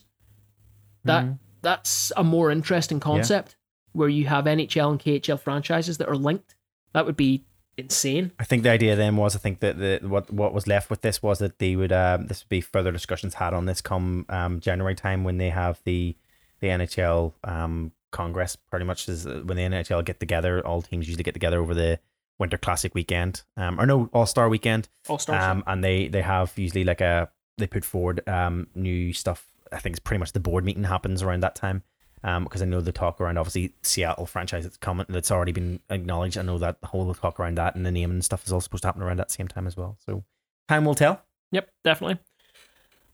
That Mhm. that's a more interesting concept where you have NHL and KHL franchises that are linked. That would be insane. I think the idea then was I think that the what what was left with this was that they would um this would be further discussions had on this come um January time when they have the the NHL um Congress pretty much is uh, when the NHL get together all teams usually get together over the Winter Classic weekend um or no All Star weekend All stars. um and they they have usually like a they put forward um new stuff I think it's pretty much the board meeting happens around that time um, because I know the talk around obviously Seattle franchise that's coming that's already been acknowledged. I know that the whole talk around that and the name and stuff is all supposed to happen around that same time as well. So time will tell. Yep, definitely.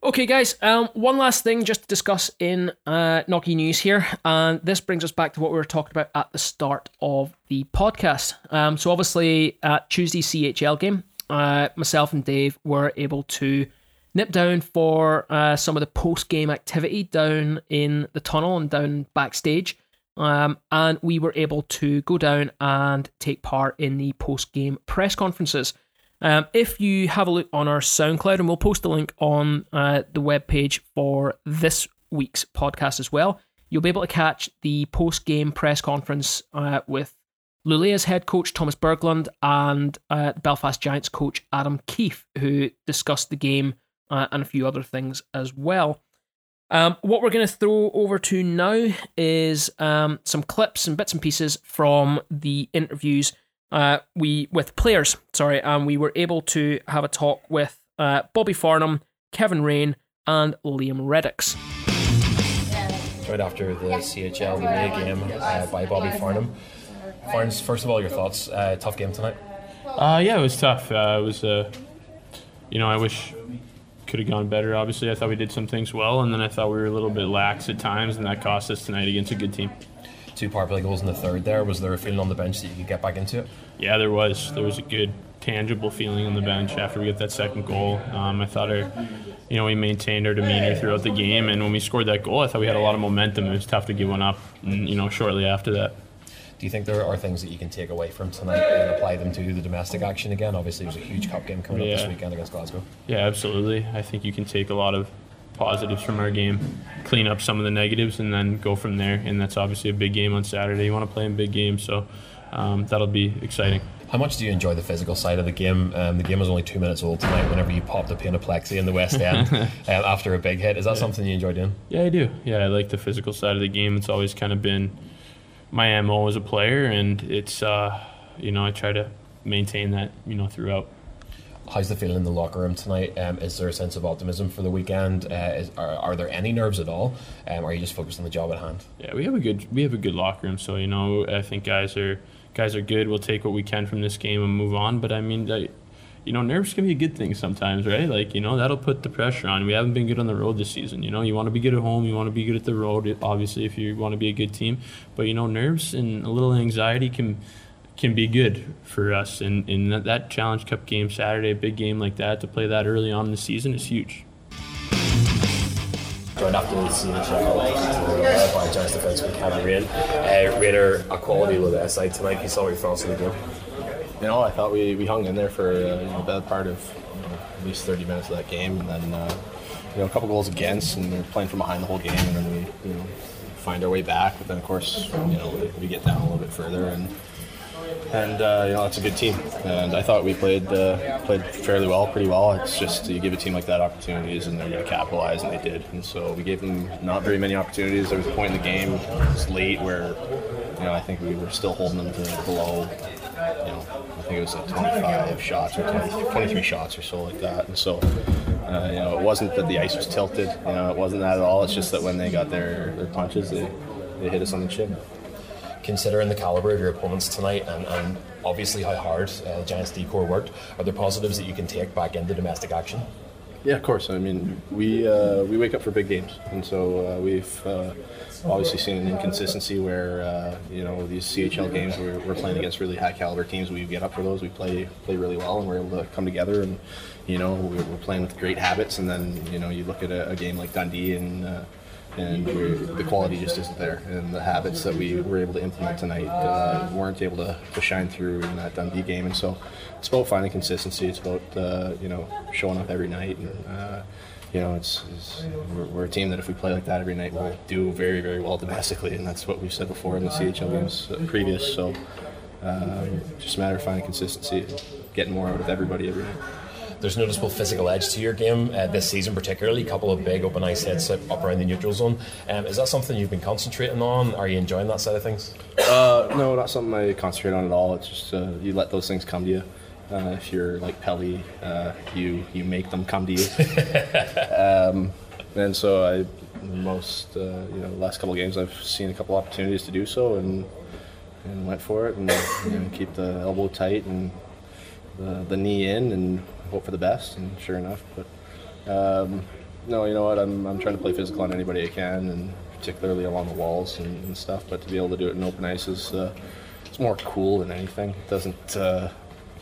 Okay, guys. Um, one last thing just to discuss in uh, Nocky News here, and this brings us back to what we were talking about at the start of the podcast. Um, so obviously at Tuesday's CHL game, uh, myself and Dave were able to nip down for uh, some of the post-game activity down in the tunnel and down backstage. Um, and we were able to go down and take part in the post-game press conferences. Um, if you have a look on our SoundCloud, and we'll post a link on uh, the webpage for this week's podcast as well, you'll be able to catch the post game press conference uh, with Luleå's head coach Thomas Berglund and uh, Belfast Giants coach Adam Keefe, who discussed the game uh, and a few other things as well. Um, what we're going to throw over to now is um, some clips and bits and pieces from the interviews uh, we with players. Sorry, and we were able to have a talk with uh, Bobby Farnham, Kevin Raine, and Liam Reddox. right after the CHL relay game uh, by Bobby Farnham. Farns, first of all, your thoughts. Uh, tough game tonight. Uh, yeah, it was tough. Uh, it was, uh, you know, I wish could have gone better. Obviously, I thought we did some things well, and then I thought we were a little bit lax at times, and that cost us tonight against a good team. Two power play goals in the third. There was there a feeling on the bench that you could get back into it. Yeah, there was. There was a good, tangible feeling on the bench after we got that second goal. Um, I thought our, you know, we maintained our demeanor throughout the game, and when we scored that goal, I thought we had a lot of momentum. It was tough to give one up, and, you know, shortly after that. Do you think there are things that you can take away from tonight and apply them to the domestic action again? Obviously, there's a huge cup game coming up this weekend against Glasgow. Yeah, absolutely. I think you can take a lot of positives from our game, clean up some of the negatives, and then go from there. And that's obviously a big game on Saturday. You want to play in big games, so um, that'll be exciting. How much do you enjoy the physical side of the game? Um, the game was only two minutes old tonight. Whenever you popped a pane of plexi in the West End um, after a big hit, is that something you enjoy doing? Yeah, I do. Yeah, I like the physical side of the game. It's always kind of been my MO as a player, and it's, uh, you know, I try to maintain that, you know, throughout. How's the feeling in the locker room tonight? Um, is there a sense of optimism for the weekend? Uh, is, are, are there any nerves at all? Um, are you just focused on the job at hand? Yeah, we have a good we have a good locker room, so you know I think guys are guys are good. We'll take what we can from this game and move on. But I mean, like, you know, nerves can be a good thing sometimes, right? Like you know that'll put the pressure on. We haven't been good on the road this season. You know, you want to be good at home, you want to be good at the road. Obviously, if you want to be a good team, but you know, nerves and a little anxiety can can be good for us. And in that, that Challenge Cup game Saturday, a big game like that, to play that early on in the season is huge. Joined after the CHL uh, by Giants defenseman Kevin Raine. Uh, Raider, a quality low the side tonight. You saw your thoughts in the game. you know, I thought we, we hung in there for uh, you know, a better part of you know, at least 30 minutes of that game, and then uh, you know a couple goals against, and we were playing from behind the whole game, and then we you know find our way back. But then of course you know we, we get down a little bit further, and and uh, you know it's a good team. And I thought we played uh, played fairly well, pretty well. It's just you give a team like that opportunities, and they're going to capitalize, and they did. And so we gave them not very many opportunities. There was a point in the game, it was late, where you know I think we were still holding them to below. You know, I think it was like 25 shots or 20, 23 shots or so like that. And so uh, you know, it wasn't that the ice was tilted. You know, it wasn't that at all. It's just that when they got their, their punches, they, they hit us on the chin. Considering the caliber of your opponents tonight and, and obviously how hard uh, Giants D-Corps worked, are there positives that you can take back into domestic action? Yeah, of course. I mean, we uh, we wake up for big games, and so uh, we've uh, obviously seen an inconsistency where uh, you know these CHL games we're, we're playing against really high caliber teams. We get up for those. We play play really well, and we're able to come together. And you know we're, we're playing with great habits. And then you know you look at a, a game like Dundee and. Uh, and the quality just isn't there, and the habits that we were able to implement tonight uh, weren't able to, to shine through in that Dundee game. And so, it's about finding consistency. It's about uh, you know showing up every night and uh, you know, it's, it's we're, we're, a team that if we play like that every night, we'll do very, very well domestically, and that's what we've said before in the CHL games previous. So, um, just a matter of finding consistency, getting more out of everybody every night. There's noticeable physical edge to your game uh, this season, particularly a couple of big open ice hits up around the neutral zone. Um, is that something you've been concentrating on? Are you enjoying that side of things? Uh, no, not something I concentrate on at all. It's just uh, you let those things come to you. Uh, if you're like Pelly, uh, you you make them come to you. um, and so I, most uh, you know, last couple of games I've seen a couple opportunities to do so, and and went for it, and you know, keep the elbow tight and the, the knee in, and hope for the best. And sure enough, but um, no, you know what? I'm I'm trying to play physical on anybody I can, and particularly along the walls and, and stuff. But to be able to do it in open ice is uh, it's more cool than anything. It doesn't uh,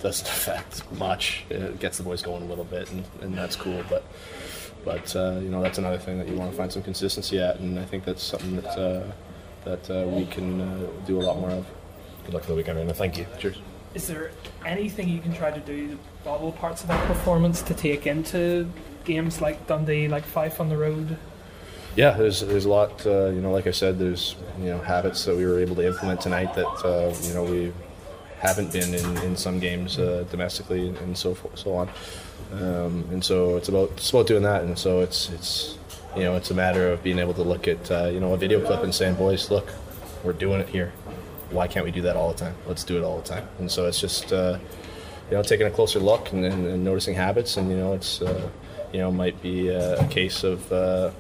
doesn't affect much. It gets the boys going a little bit, and, and that's cool. But but uh, you know that's another thing that you want to find some consistency at, and I think that's something that uh, that uh, we can uh, do a lot more of. Good luck for the weekend, and thank you. Cheers. Is there anything you can try to do to bobble parts of that performance to take into games like Dundee, like Fife on the road? Yeah, there's there's a lot. Uh, you know, like I said, there's you know habits that we were able to implement tonight that you know we haven't been in, in some games uh, domestically and so forth, so on. Um, and so it's about it's about doing that. And so it's it's you know it's a matter of being able to look at uh, you know a video clip and saying, boys, look, we're doing it here. Why can't we do that all the time? Let's do it all the time. And so it's just uh, you know taking a closer look and, and, and, noticing habits. And you know it's uh, you know might be a, a case of uh,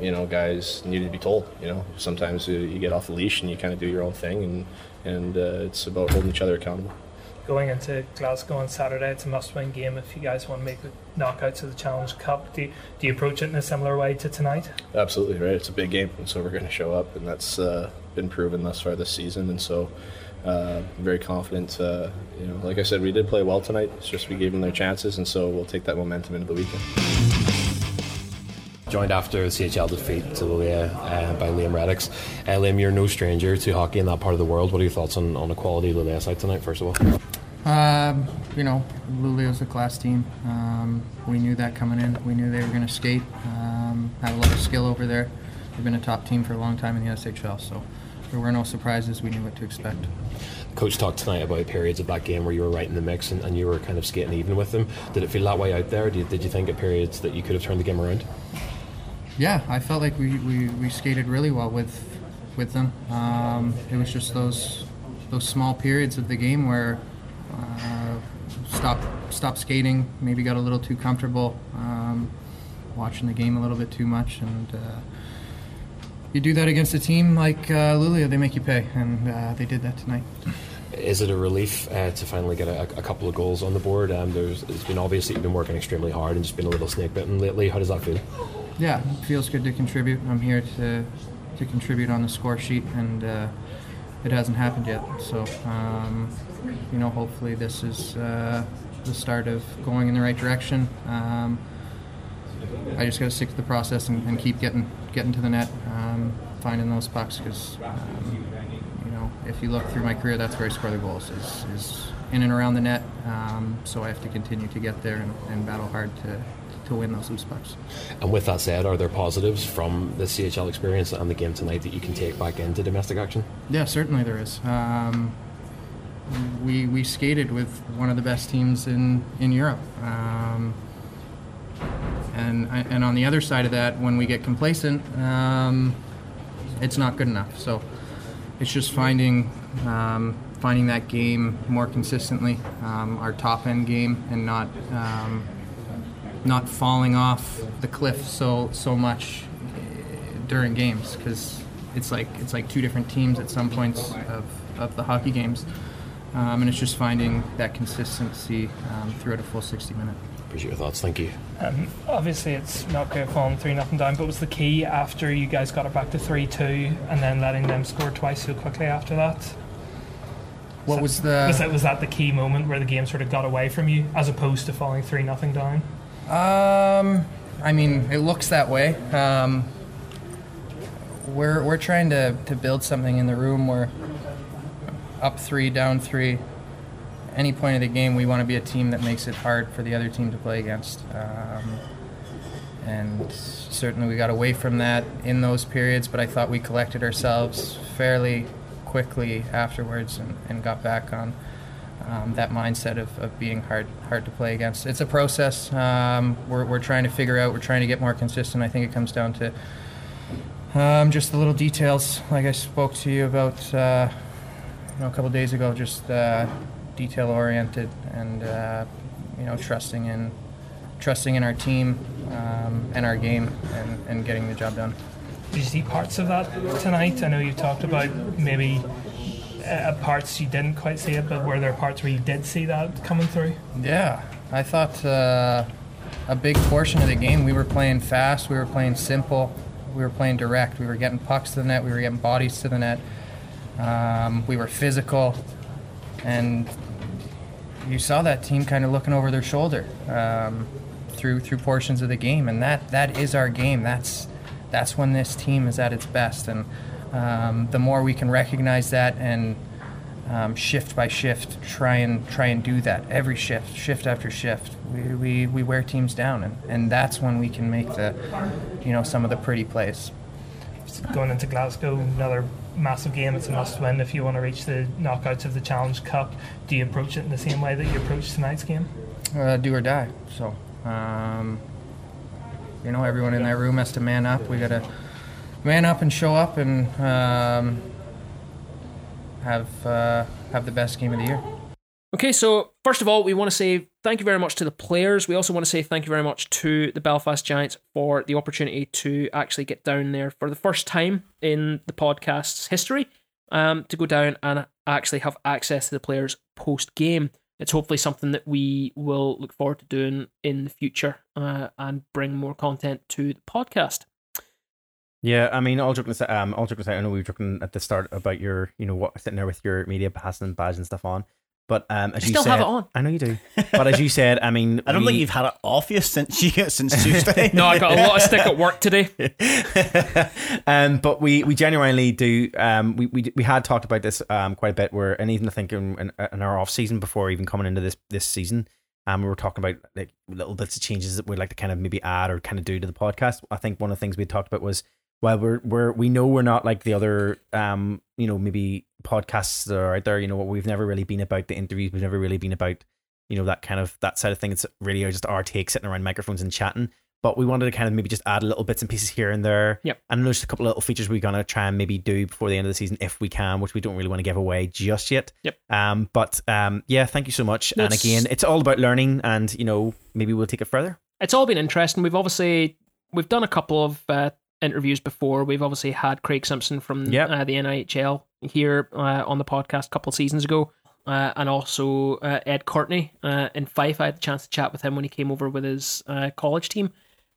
you know, guys need to be told. You know, sometimes you get off the leash and you kind of do your own thing, and and uh, it's about holding each other accountable. Going into Glasgow on Saturday, it's a must-win game if you guys want to make the knockouts of the Challenge Cup. Do you, do you approach it in a similar way to tonight? Absolutely right. It's a big game, and so we're going to show up, and that's uh, been proven thus far this season, and so. Uh, very confident. Uh, you know, like I said, we did play well tonight. It's just we gave them their chances, and so we'll take that momentum into the weekend joined after the CHL defeat to Luleå uh, by Liam Reddox. Uh, Liam, you're no stranger to hockey in that part of the world. What are your thoughts on, on the quality of the Luleå side tonight, first of all? Um, you know, is a class team. Um, we knew that coming in. We knew they were going to skate, um, have a lot of skill over there. They've been a top team for a long time in the SHL, so there were no surprises. We knew what to expect. Coach talked tonight about periods of that game where you were right in the mix and, and you were kind of skating even with them. Did it feel that way out there? Did you, did you think at periods that you could have turned the game around? yeah, I felt like we, we, we skated really well with with them. Um, it was just those those small periods of the game where uh, stop stop skating, maybe got a little too comfortable, um, watching the game a little bit too much, and uh, you do that against a team like uh, Luleå, they make you pay, and uh, they did that tonight. Is it a relief uh, to finally get a, a, couple of goals on the board? Um, there's, it's been obvious that you've been working extremely hard and just been a little snake bitten lately. How does that feel? yeah, it feels good to contribute. I'm here to to contribute on the score sheet, and uh, it hasn't happened yet. So, um, you know, hopefully this is uh, the start of going in the right direction. Um, I just got to stick to the process and, and, keep getting getting to the net, um, finding those pucks. Because um, you know, if you look through my career, that's where I score the goals. Is, is in and around the net. Um, so I have to continue to get there and, and battle hard to to win those loose pucks. And with that said, are there positives from the CHL experience and the game tonight that you can take back into domestic action? Yeah, certainly there is. Um, we we skated with one of the best teams in in Europe. Um, and and on the other side of that, when we get complacent, um, it's not good enough. So it's just finding um, finding that game more consistently, um, our top end game, and not um, not falling off the cliff so so much eh, during games because it's like it's like two different teams at some points of, of the hockey games, um, and it's just finding that consistency um, throughout a full 60 minutes. Appreciate your thoughts. Thank you. Um, obviously, it's not great falling three nothing down, but was the key after you guys got it back to three two, and then letting them score twice so quickly after that? What was the Was that was that the key moment where the game sort of got away from you, as opposed to falling three nothing down? Um, I mean, it looks that way. Um, we're we're trying to, to build something in the room where up three, down three. Any point of the game, we want to be a team that makes it hard for the other team to play against. Um, and certainly we got away from that in those periods, but I thought we collected ourselves fairly quickly afterwards and, and got back on um, that mindset of, of being hard hard to play against. It's a process. Um, we're, we're trying to figure out. We're trying to get more consistent. I think it comes down to um, just the little details, like I spoke to you about uh, you know, a couple days ago. Just uh, detail oriented and uh, you know trusting in trusting in our team um, and our game and, and getting the job done. Did you see parts of that tonight? I know you talked about maybe uh, parts you didn't quite see it, but were there parts where you did see that coming through? Yeah, I thought uh, a big portion of the game we were playing fast, we were playing simple, we were playing direct, we were getting pucks to the net, we were getting bodies to the net, um, we were physical, and you saw that team kind of looking over their shoulder um, through through portions of the game, and that that is our game. That's that's when this team is at its best, and um, the more we can recognize that and um, shift by shift, try and try and do that every shift, shift after shift. We, we, we wear teams down, and, and that's when we can make the, you know, some of the pretty plays. Going into Glasgow, another massive game. It's a must-win if you want to reach the knockouts of the Challenge Cup. Do you approach it in the same way that you approach tonight's game? Uh, do or die. So, um, you know, everyone in that room has to man up. We got to man up and show up and um, have uh, have the best game of the year. Okay, so first of all, we want to say thank you very much to the players. We also want to say thank you very much to the Belfast Giants for the opportunity to actually get down there for the first time in the podcast's history um, to go down and actually have access to the players post game. It's hopefully something that we will look forward to doing in the future uh, and bring more content to the podcast. Yeah, I mean, all joking aside, um, all joking aside, I know we were joking at the start about your, you know, what sitting there with your media pass and badge and stuff on. But um, as I you still said, have it on. I know you do. But as you said, I mean, I don't we- think you've had it off you since you since Tuesday. No, I got a lot of stick at work today. um, but we we genuinely do. Um, we, we we had talked about this um quite a bit. Where and even I think in, in, in our off season before even coming into this this season, um, we were talking about like little bits of changes that we'd like to kind of maybe add or kind of do to the podcast. I think one of the things we talked about was well, we're we're we know we're not like the other um you know maybe podcasts that are out there. You know, we've never really been about the interviews. We've never really been about you know that kind of that side of thing. It's really just our take sitting around microphones and chatting. But we wanted to kind of maybe just add little bits and pieces here and there. Yep. And there's a couple of little features we're gonna try and maybe do before the end of the season if we can, which we don't really want to give away just yet. Yep. Um. But um. Yeah. Thank you so much. No, and again, it's all about learning, and you know maybe we'll take it further. it's all been interesting. We've obviously we've done a couple of uh, interviews before. We've obviously had Craig Simpson from Yep. uh, the NIHL here uh, on the podcast a couple of seasons ago, uh, and also uh, Ed Courtney uh, in Fife. I had the chance to chat with him when he came over with his uh, college team.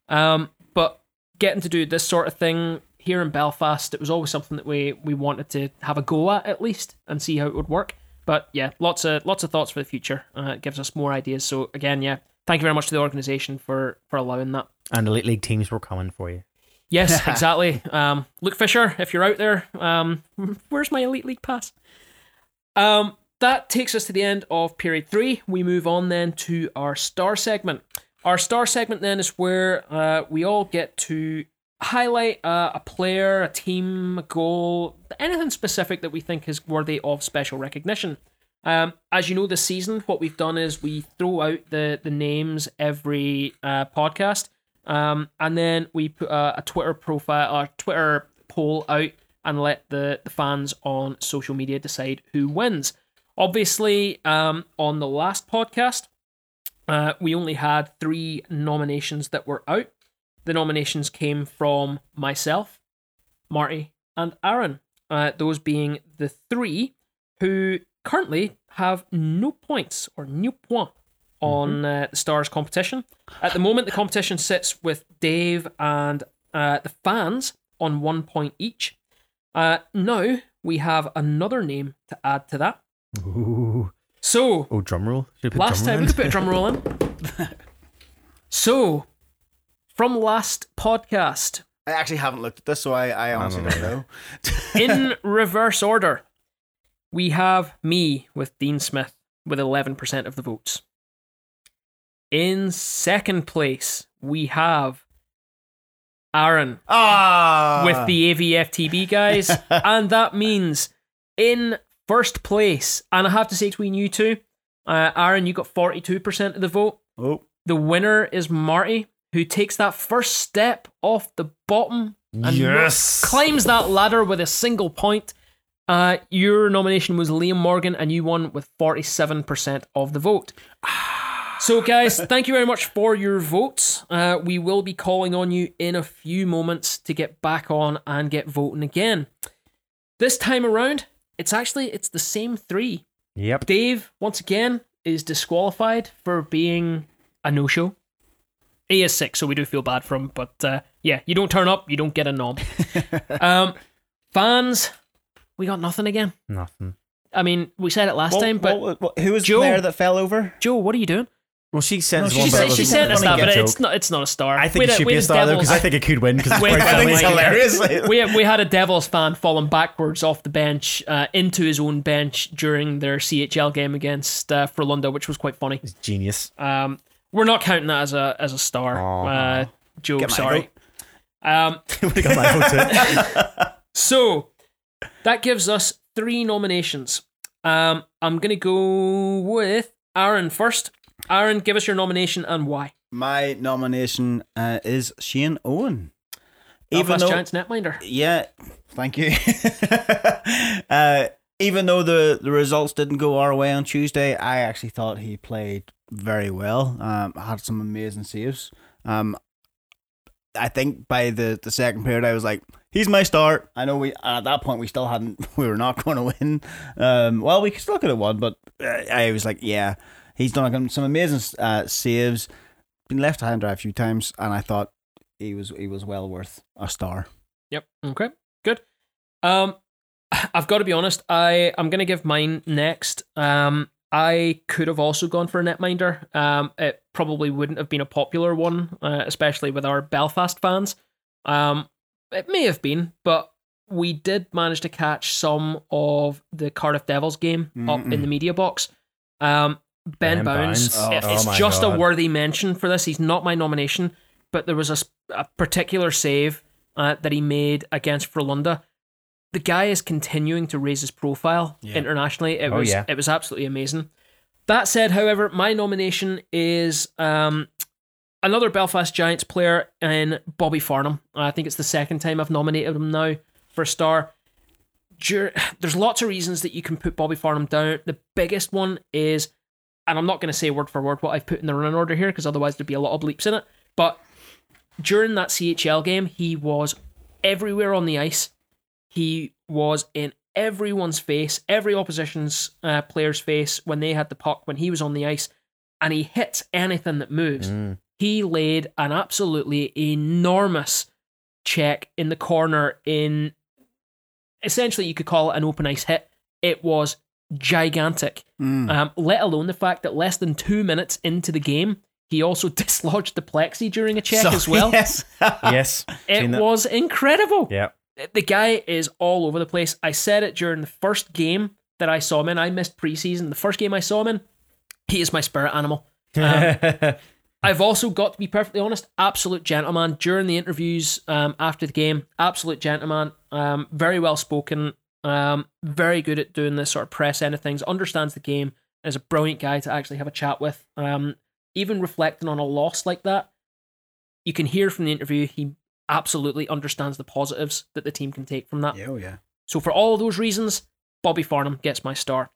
Um, but getting to do this sort of thing here in Belfast, it was always something that we we wanted to have a go at at least and see how it would work. But yeah, lots of lots of thoughts for the future. Uh, it gives us more ideas. So again, yeah, thank you very much to the organisation for for allowing that. And the Elite League teams were coming for you. Yes, exactly. Um, Luke Fisher, if you're out there, um, where's my Elite League pass? Um, that takes us to the end of period three. We move on then to our star segment. Our star segment then is where uh, we all get to highlight uh, a player, a team, a goal, anything specific that we think is worthy of special recognition. Um, as you know, this season, what we've done is we throw out the the names every uh, podcast, um, and then we put a, a Twitter profile or Twitter poll out and let the, the fans on social media decide who wins. Obviously, um, on the last podcast, uh, we only had three nominations that were out. The nominations came from myself, Marty, and Aaron. Uh, those being the three who currently have no points or no point on uh, the Stars competition. At the moment, the competition sits with Dave and uh, the fans on one point each. Uh, now we have another name to add to that. Ooh. So Oh, drum roll. Should last drum time roll we could put a drum roll in. so from last podcast, I actually haven't looked at this, so I, I honestly no, don't no. know. in reverse order, we have me with Dean Smith with 11% of the votes. In second place, we have Aaron Ah, with the AVFTB guys. and that means in first place, and I have to say between you two, uh, Aaron, you got 42% of the vote. oh The winner is Marty, who takes that first step off the bottom and Yes. climbs that ladder with a single point. Uh, your nomination was Liam Morgan, and you won with 47% of the vote. So, guys, thank you very much for your votes. Uh, we will be calling on you in a few moments to get back on and get voting again. This time around, it's actually it's the same three. Yep. Dave, once again, is disqualified for being a no-show. He is sick, so we do feel bad for him. But uh, yeah, you don't turn up, you don't get a nom. um, fans, we got nothing again. Nothing. I mean, we said it last What- time, but what- what- who was Joe- the player that fell over? Joe, what are you doing? Well, she sent No, us she one, She, but said, it was she a sent us funny that, but joke. it's not. It's not a star. I think it had a- should be a had star though because I think it could win because it's Wait, quite I think funny. it's hilarious. we we had a Devils fan falling backwards off the bench uh, into his own bench during their CHL game against uh, Frölunda, which was quite funny. It's genius. Um, we're not counting that as a as a star, Aw. uh, Joe. Get my Sorry. Um, my vote too. so that gives us three nominations. Um, I'm gonna go with Aaron first. Aaron, give us your nomination and why. My nomination uh, is Shane Owen. Even though, Giants netminder. yeah, thank you. uh, even though the, the results didn't go our way on Tuesday, I actually thought he played very well. Um, had some amazing saves. Um, I think by the, the second period, I was like, he's my start. I know we at that point we still hadn't, we were not going to win. Um, well, we still could have won, but uh, I was like, yeah, he's done some amazing uh, saves. Been left high and dry a few times, and I thought he was he was well worth a star. Yep. Okay. Good. Um, I've got to be honest. I I'm gonna give mine next. Um, I could have also gone for a netminder. Um, it probably wouldn't have been a popular one, uh, especially with our Belfast fans. Um, it may have been, but we did manage to catch some of the Cardiff Devils game up in the media box. Um, Ben, Ben Bowns. Bowns. Oh, it's my just a worthy mention for this. He's not my nomination, but there was a particular save uh, that he made against Frölunda. The guy is continuing to raise his profile internationally. It Oh, was yeah. it was absolutely amazing. That said, however, my nomination is um, another Belfast Giants player in Bobby Farnham. I think it's the second time I've nominated him now for a star. There's lots of reasons that you can put Bobby Farnham down. The biggest one is, and I'm not going to say word for word what I've put in the run order here because otherwise there'd be a lot of bleeps in it. But during that CHL game, he was everywhere on the ice. He was in everyone's face, every opposition's uh, player's face when they had the puck, when he was on the ice, and he hits anything that moves. Mm. He laid an absolutely enormous check in the corner in essentially you could call it an open ice hit. It was gigantic. Mm. Um, let alone the fact that less than two minutes into the game, he also dislodged the plexi during a check So, as well. Yes. yes. It was incredible. Yeah. The guy is all over the place. I said it during the first game that I saw him in. I missed preseason. The first game I saw him in, he is my spirit animal. Um, I've also got to be perfectly honest, absolute gentleman during the interviews um, after the game. Absolute gentleman, um, very well spoken. Um, very good at doing this sort of press end of things. Understands the game. And is a brilliant guy to actually have a chat with. Um, even reflecting on a loss like that, you can hear from the interview he absolutely understands the positives that the team can take from that. Yeah, oh yeah. So for all those reasons, Bobby Farnham gets my star.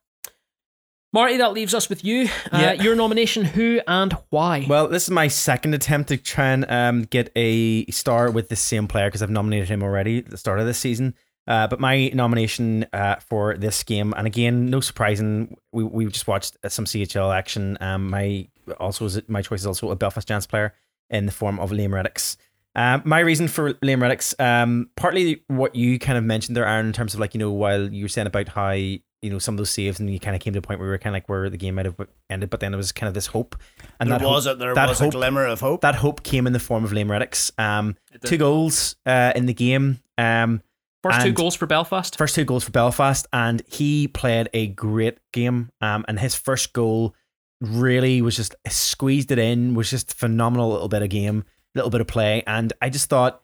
Marty, that leaves us with you. Yeah. Uh, your nomination, who and why? Well, this is my second attempt to try and um, get a star with the same player because I've nominated him already at the start of this season. Uh, but my nomination uh, for this game, and again, no surprising, we we just watched some CHL action. Um, my also is my choice is also a Belfast Giants player in the form of Liam Reddox. Um, my reason for Liam Reddox, um, partly what you kind of mentioned there, Aaron, in terms of like you know while you were saying about how you know some of those saves, and you kind of came to a point where we were kind of like where the game might have ended, but then there was kind of this hope, and there that was hope, a, there that was hope, a glimmer of hope. that hope came in the form of Liam Reddox. Um, two goals uh, in the game. Um, First two goals for Belfast. first two goals for Belfast, and he played a great game. Um, and his first goal really was just squeezed it in, was just phenomenal little bit of game, little bit of play, and I just thought,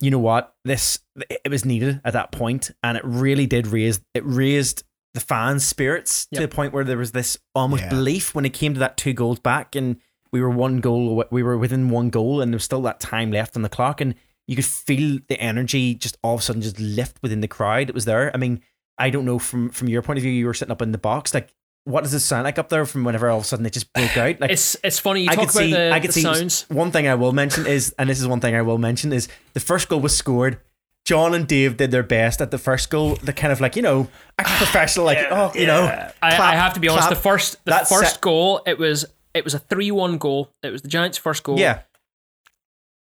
you know what, this it was needed at that point, and it really did raise it raised the fans' spirits to Yep. the point where there was this almost Yeah. belief when it came to that two goals back, and we were one goal, we were within one goal, and there was still that time left on the clock, and you could feel the energy just all of a sudden just lift within the crowd. It was there. I mean, I don't know from from your point of view, you were sitting up in the box, like what does it sound like up there from whenever all of a sudden it just broke out? Like It's it's funny you I talk could about see, the, I could the see. sounds. One thing I will mention is, and this is one thing I will mention is the first goal was scored. John and Dave did their best at the first goal. The kind of like you know, act ah, professional, like oh you know. I, clap, I have to be honest. clap. The first the That first set- goal it was it was a three one goal. It was the Giants' first goal. Yeah,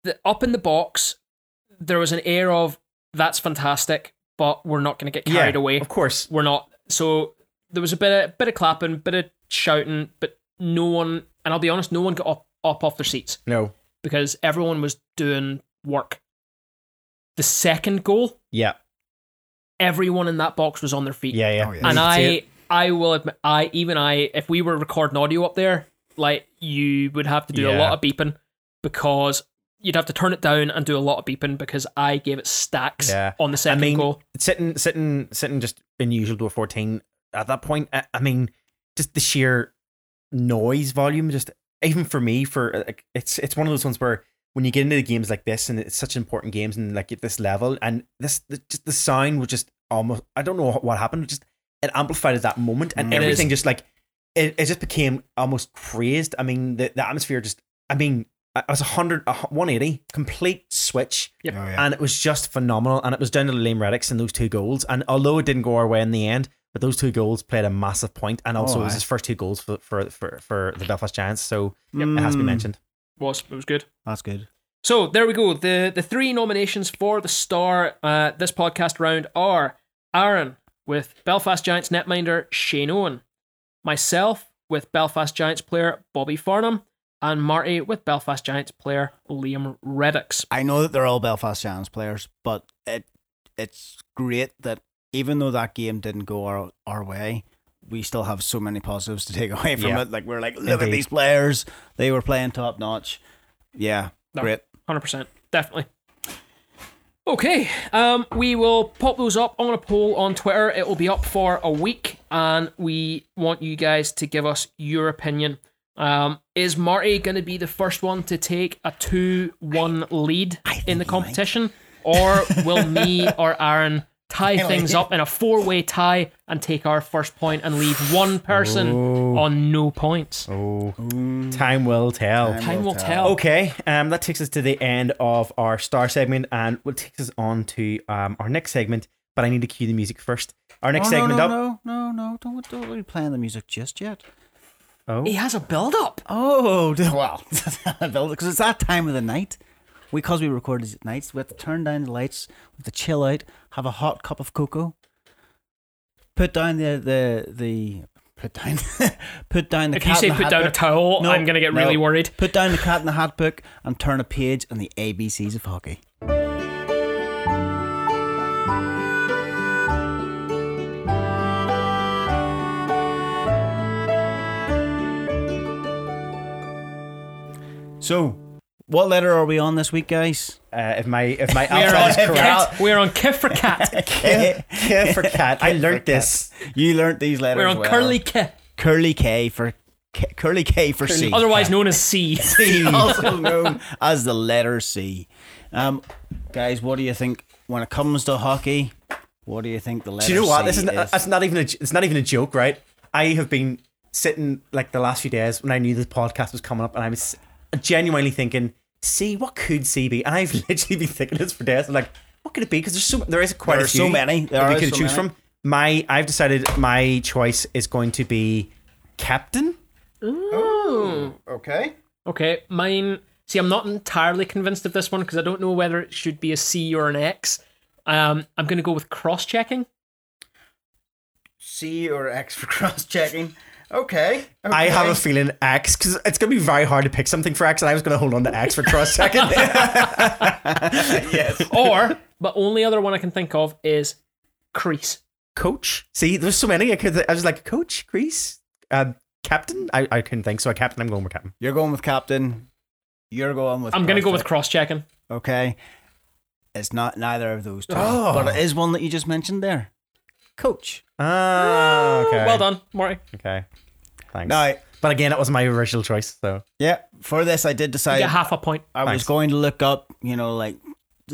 The, up in the box, there was an air of that's fantastic, but we're not going to get carried yeah, away. Of course, We're not. So there was a bit of bit of clapping, bit of shouting, but no one. And I'll be honest, no one got up up off their seats no, because everyone was doing work. The second goal, yeah, everyone in that box was on their feet. yeah, yeah. Oh, yeah. and You could see I. I will admit I even I if we were recording audio up there, like you would have to do a lot of beeping because you'd have to turn it down and do a lot of beeping because I gave it stacks Yeah. on the second I mean, goal. sitting, sitting, sitting just in usual door fourteen at that point. I, I mean, just the sheer noise volume, just even for me, for like, it's it's one of those ones where when you get into the games like this, and it's such important games, and like at this level, and this the, just the sound was just almost I don't know what happened, just it amplified at that moment, and Mm. It everything is. just like it, it just became almost crazed. I mean, the, the atmosphere just, I mean, I was a hundred, 180 complete switch Yep. Oh, yeah. and it was just phenomenal. And it was down to Liam Reddox and those two goals. And although it didn't go our way in the end, but those two goals played a massive point. point, and also Oh, it was his first two goals for for for, for the Belfast Giants. So it has to be Mm, mentioned. Was it was good. That's good. So there we go. The the three nominations for the star uh, this podcast round are Aaron with Belfast Giants netminder Shane Owen, myself with Belfast Giants player Bobby Farnham, and Marty with Belfast Giants player Liam Reddox. I know that they're all Belfast Giants players, but it it's great that even though that game didn't go our, our way, we still have so many positives to take away from Yeah. it. Like we're like, look at these players; they were playing top notch. Yeah, No. great. Hundred percent, definitely. Okay, um, we will pop those up on a poll on Twitter. It will be up for a week, and we want you guys to give us your opinion. Um, is Marty going to be the first one to take a two-one lead I in the competition, or will me or Aaron tie things up in a four-way tie and take our first point and leave one person on no points? Oh, time will tell. Time Time will will tell. tell. Okay, um, that takes us to the end of our star segment, and will takes us on to um our next segment. But I need to cue the music first. Our next Oh, segment no, up. no, no, no, don't don't be playing the music just yet. Oh, He has a build-up. Oh, well, because it's that time of the night. We, because we record these at nights, we have to turn down the lights, we have to chill out, have a hot cup of cocoa, put down the the the put down put down the If cat you say put down a towel, No, I'm going to get no. really worried. Put down the cat in the hat book and turn a page on the ABCs of hockey. So, what letter are we on this week, guys? Uh, if my if my We're alphabet is correct. We're on K for cat. K, K for cat. I learned this. You learnt these letters. We're on well. Curly K, Curly K for K, Curly K for C. otherwise known as C. also known as the letter C. Um, guys, what do you think when it comes to hockey? What do you think the letter C? Do you know what? C This is not, that's not even a, it's not even a joke, right? I have been sitting like the last few days when I knew this podcast was coming up, and I was genuinely thinking, "See, what could C be?" And I've literally been thinking this for days. I'm like, "What could it be?" Because there's so there is quite There a few so many. There that we are could so choose many. from. My I've decided my choice is going to be captain. Ooh. Okay. Okay, mine. See, I'm not entirely convinced of this one because I don't know whether it should be a C or an X. Um, I'm going to go with cross-checking. C or X for cross checking. Okay. I have a feeling X because it's going to be very hard to pick something for X, and I was going to hold on to X for cross checking. yes. Or, but only other one I can think of is crease. coach. See, there's so many. I could. I was like, coach, crease, uh, captain. I, I couldn't think. So, a captain. I'm going with captain. You're going with captain. You're going with. I'm going to go with cross-check. cross-checking. Okay. It's not neither of those two, Oh. but it is one that you just mentioned there. Coach. Ah, okay. Well done, Marty. Okay, thanks. Now, but again, it was my original choice. So, yeah, for this I did You decide. get half a point. I was Thanks. going to look up, you know, like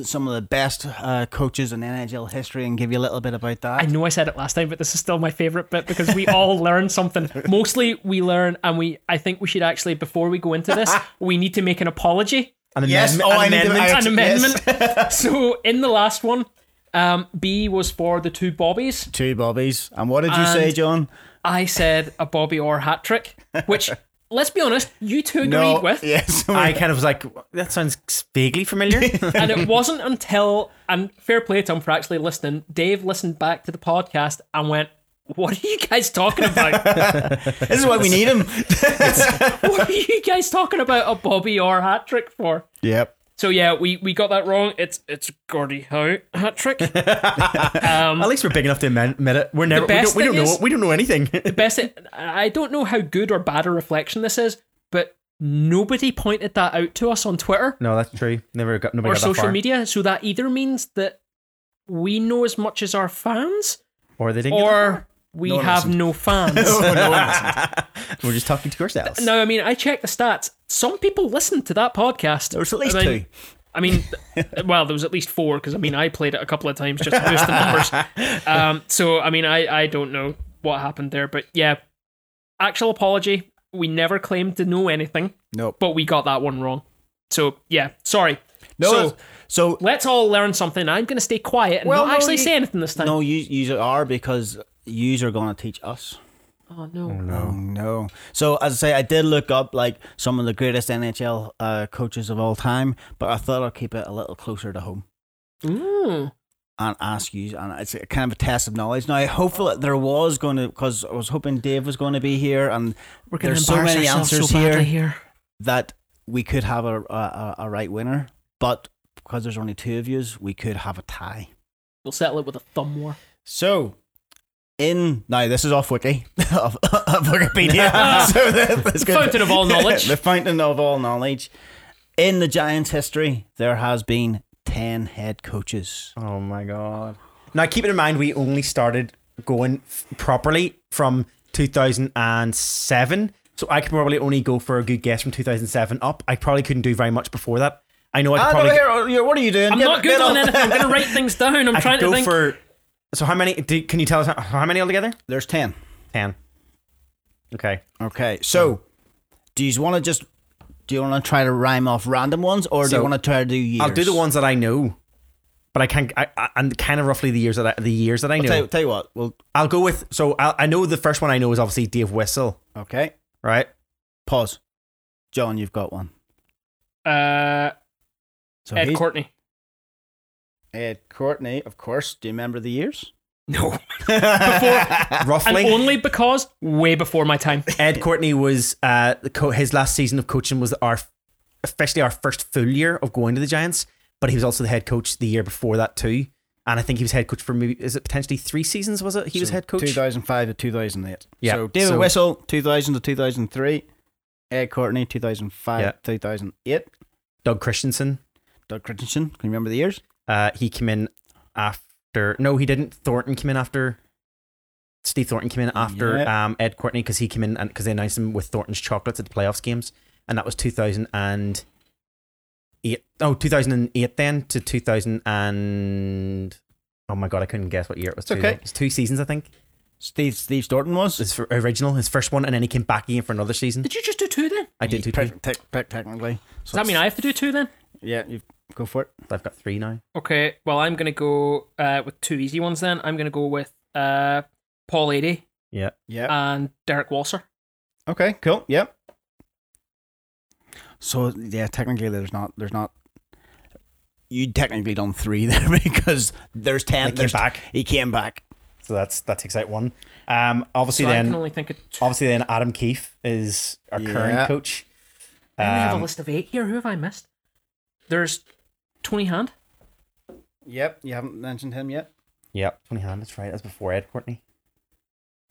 some of the best uh, coaches in NHL history and give you a little bit about that. I know I said it last time, but this is still my favorite bit because we all learn something. Mostly we learn, and we. I think we should actually, before we go into this, we need to make an apology, an Yes, amendment. oh, I an need to- amendment. I- an yes. amendment. so in the last one, um, B was for the two bobbies. Two bobbies. And what did you say, John? I said a Bobby Orr hat trick, which let's be honest, you two agreed No. with. Yes. I kind of was like, that sounds vaguely familiar. and it wasn't until and fair play to him for actually listening. Dave listened back to the podcast and went, "What are you guys talking about? this is why we need him. what are you guys talking about a Bobby Orr hat trick for?" yep. So yeah, we, we got that wrong. It's it's Gordie Howe hat trick. Um, At least we're big enough to admit it. We're never. We don't, we don't know. is- we don't know anything. the best. I don't know how good or bad a reflection this is, but nobody pointed that out to us on Twitter no, that's true. Never got nobody or got social far. media. So that either means that we know as much as our fans, or they didn't. or we No have listened. no fans. far. we're just talking to ourselves. No, I mean, I checked the stats. Some people listened to that podcast. There was at least I mean, two. I mean, well, there was at least four because I mean, I played it a couple of times just to boost the numbers. Um, so I mean, I I don't know what happened there, but yeah, actual apology. We never claimed to know anything, Nope. but we got that one wrong. So yeah, sorry. No. so so let's all learn something. I'm going to stay quiet and Well, not no, actually you- say anything this time. no, you you are because you are going to teach us. Oh no. Oh no! So as I say, I did look up like some of the greatest NHL uh, coaches of all time, but I thought I'd keep it a little closer to home Ooh. and ask you. And it's a kind of a test of knowledge. Now, hopefully, there was going to because I was hoping Dave was going to be here, and We're going to There's so many answers so here. here. that we could have a a, a right winner, but because there's only two of yous, we could have a tie. We'll settle it with a thumb war. So, in now this is off wiki of, of Wikipedia. so that- that's good. Fountain of all knowledge. the fountain of all knowledge. In the Giants' history, there has been ten head coaches. Oh my god! Now, keep in mind, we only started going f- properly from 2007, so I could probably only go for a good guess from 2007 up. I probably couldn't do very much before that. I know I could Ah, probably. no, here, oh, here, what are you doing? I'm Get- not good on anything. I'm going to write things down. I'm I trying could to go think. for. So how many? Do, can you tell us how, how many altogether? There's ten. Ten. Okay. Okay, so do you want to just do you want to try to rhyme off random ones, or do So, you want to try to do years? I'll do the ones that I know, but I can't. I, I, and kind of roughly the years that I, the years that I I'll know. tell, you, tell you what. Well, I'll go with. So I'll, I know the first one I know is obviously Dave Whistle, okay. right? Pause. John, you've got one. Uh, So Ed he's- Courtney. Ed Courtney, of course. Do you remember the years? No. And Roughly. only because way before my time. Ed Courtney was uh the co- his last season of coaching was our officially our first full year of going to the Giants, but he was also the head coach the year before that too. And I think he was head coach for maybe is it potentially three seasons? Was it he was head coach? 2005 to 2008. Yeah, So David so- Whistle, 2000 to 2003. Ed Courtney, 2005 Yeah. 2008. Doug Christiansen. Doug Christiansen. Can you remember the years? Uh, he came in after. No, he didn't. Thornton came in after. Steve Thornton came in after Yeah. um, Ed Courtney because he came in and because they announced him with Thornton's chocolates at the playoffs games, and that was two thousand and eight. Oh, 2008 then to two thousand and. Oh my god, I couldn't guess what year it was. It's two, okay. It's two seasons, I think. Steve Steve Thornton was. His fir- original, his first one, and then he came back again for another season. Did you just do two then? I did two. Te- two. te- te- technically. Does that mean I have to do two then? Yeah, you go for it. I've got three now. Okay, well, I'm going to go uh, with two easy ones then. I'm going to go with uh, Paul Adey Yeah. Yeah. and Derrick Walser. Okay, cool. Yep. So yeah, technically there's not there's not you technically done three there because there's ten. He came there's- back. He came back. So that's that takes out one. Um, obviously So I then can only think of two. obviously then Adam Keefe is our Yeah. current coach. I only have a Um, list of eight here. Who have I missed? There's Tony Hand. Yep, you haven't mentioned him yet. Yep, Tony Hand. That's right. That's before Ed Courtney.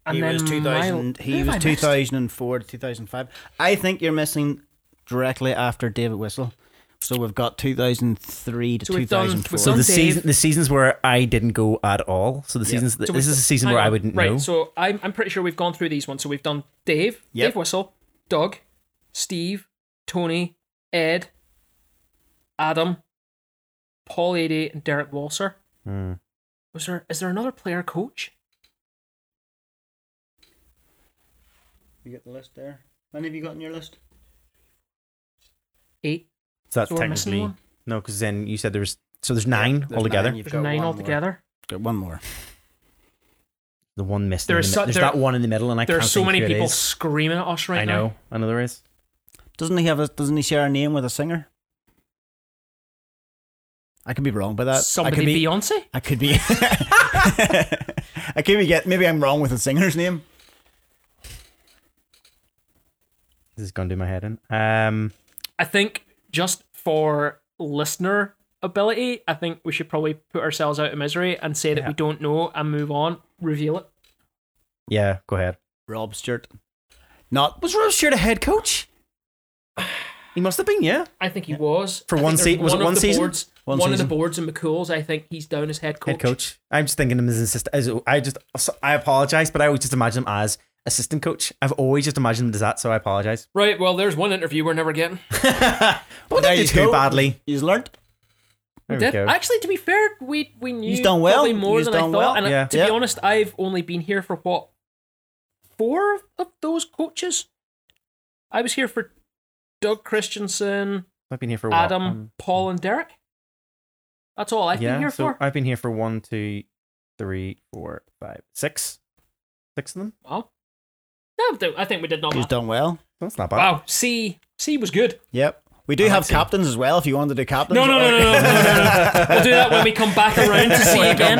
And he then was 2000. He was 2004 to 2005. I think you're missing directly after David Whistle. So we've got 2003 to So we've done- 2004. So the season the seasons where I didn't go at all. So the Yep. seasons So this is a season hang where I wouldn't right, know. so I'm, I'm pretty sure we've gone through these ones. So we've done Dave, Yep. Dave Whistle, Doug, Steve, Tony, Ed, Adam, Paul Adey, and Derrick Walser. Hmm. Was there? Is there another player coach? You get the list there. How many have you got on your list? Eight. So that's So missing technically one. no, because then you said there was so there's nine There's altogether. nine. You've There's got nine altogether. More. Got one more. The one missed. There in is the, so- there's there- that one in the middle, and I There are can't so think many who it people screaming at us right I now. I know there is. Doesn't he have a? Doesn't he share a name with a singer? I could be wrong by that. Somebody I could be. Beyonce. I could be. I could be get. Maybe I'm wrong with the singer's name. This is gonna do my head in. Um, I think just for listener ability, I think we should probably put ourselves out of misery and say that Yeah. we don't know and move on. Reveal it. yeah, go ahead. Rob Stewart. Not. Was Rob Stewart a head coach? He must have been, yeah. I think he was For I one think there's se- was it of one the season? Boards, One one, of the boards in McCool's. I think he's down as head coach. Head coach. I'm just thinking him as assistant. As I just, I apologize, but I always just imagine him as assistant coach. I've always just imagined him as that, so I apologize. Right. Well, there's one interview we're never getting. But There did you too go. badly. He's learned. There we go. Actually, to be fair, we we knew He's done well. probably more He's than I done thought. well. And Yeah. to Yeah. be honest, I've only been here for what four of those coaches. I was here for Doug Christiansen, I've been here for a while. Adam, Um, Paul, and Derrick. That's all I've yeah, been here so for. I've been here for one, two, three, four, five, six, six of them. Wow. No, I think we did not. He's done well. That's not bad. Wow. C C was good. Yep. We do I have like him. captains as well. If you wanted to do captains. No, no, no, no, no, no, no, no. We'll do that when we come back around to see again.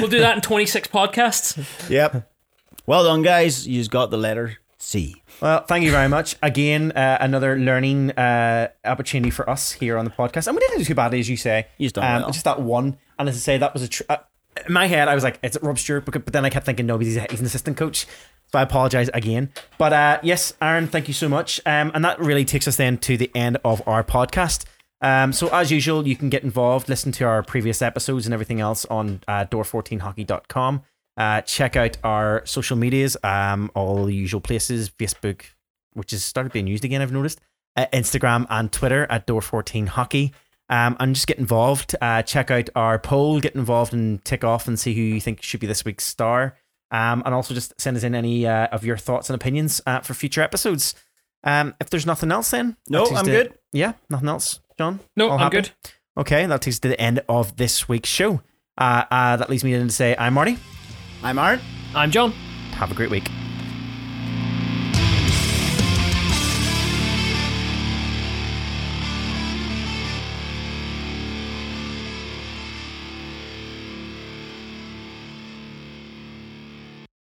We'll do that in 26 podcasts. Yep. Well done, guys. You've got the letter C. Well, thank you very much. Again, uh, another learning uh, opportunity for us here on the podcast. And we didn't do too badly, as you say. You've done um, well. Just that one. And as I say, that was a. Tr- uh, in my head, I was like, it's it Rob Stewart. But but then I kept thinking, no, he's, he's an assistant coach. So I apologize again. But uh, yes, Aaron, thank you so much. Um, and that really takes us then to the end of our podcast. Um, so as usual, you can get involved, listen to our previous episodes and everything else on uh, door14hockey.com. Uh, check out our social medias, um, all the usual places, Facebook, which has started being used again, I've noticed, uh, Instagram and Twitter at door14hockey. Um, and just get involved. Uh, check out our poll, get involved and tick off and see who you think should be this week's star. Um, and also just send us in any uh, of your thoughts and opinions uh, for future episodes. Um, if there's nothing else, then No, I'm to- good. Yeah, nothing else, John. No, I'm happy? good. Okay, that takes us to the end of this week's show. Uh, uh, that leaves me then to say, I'm Marty. I'm Art. I'm John. Have a great week.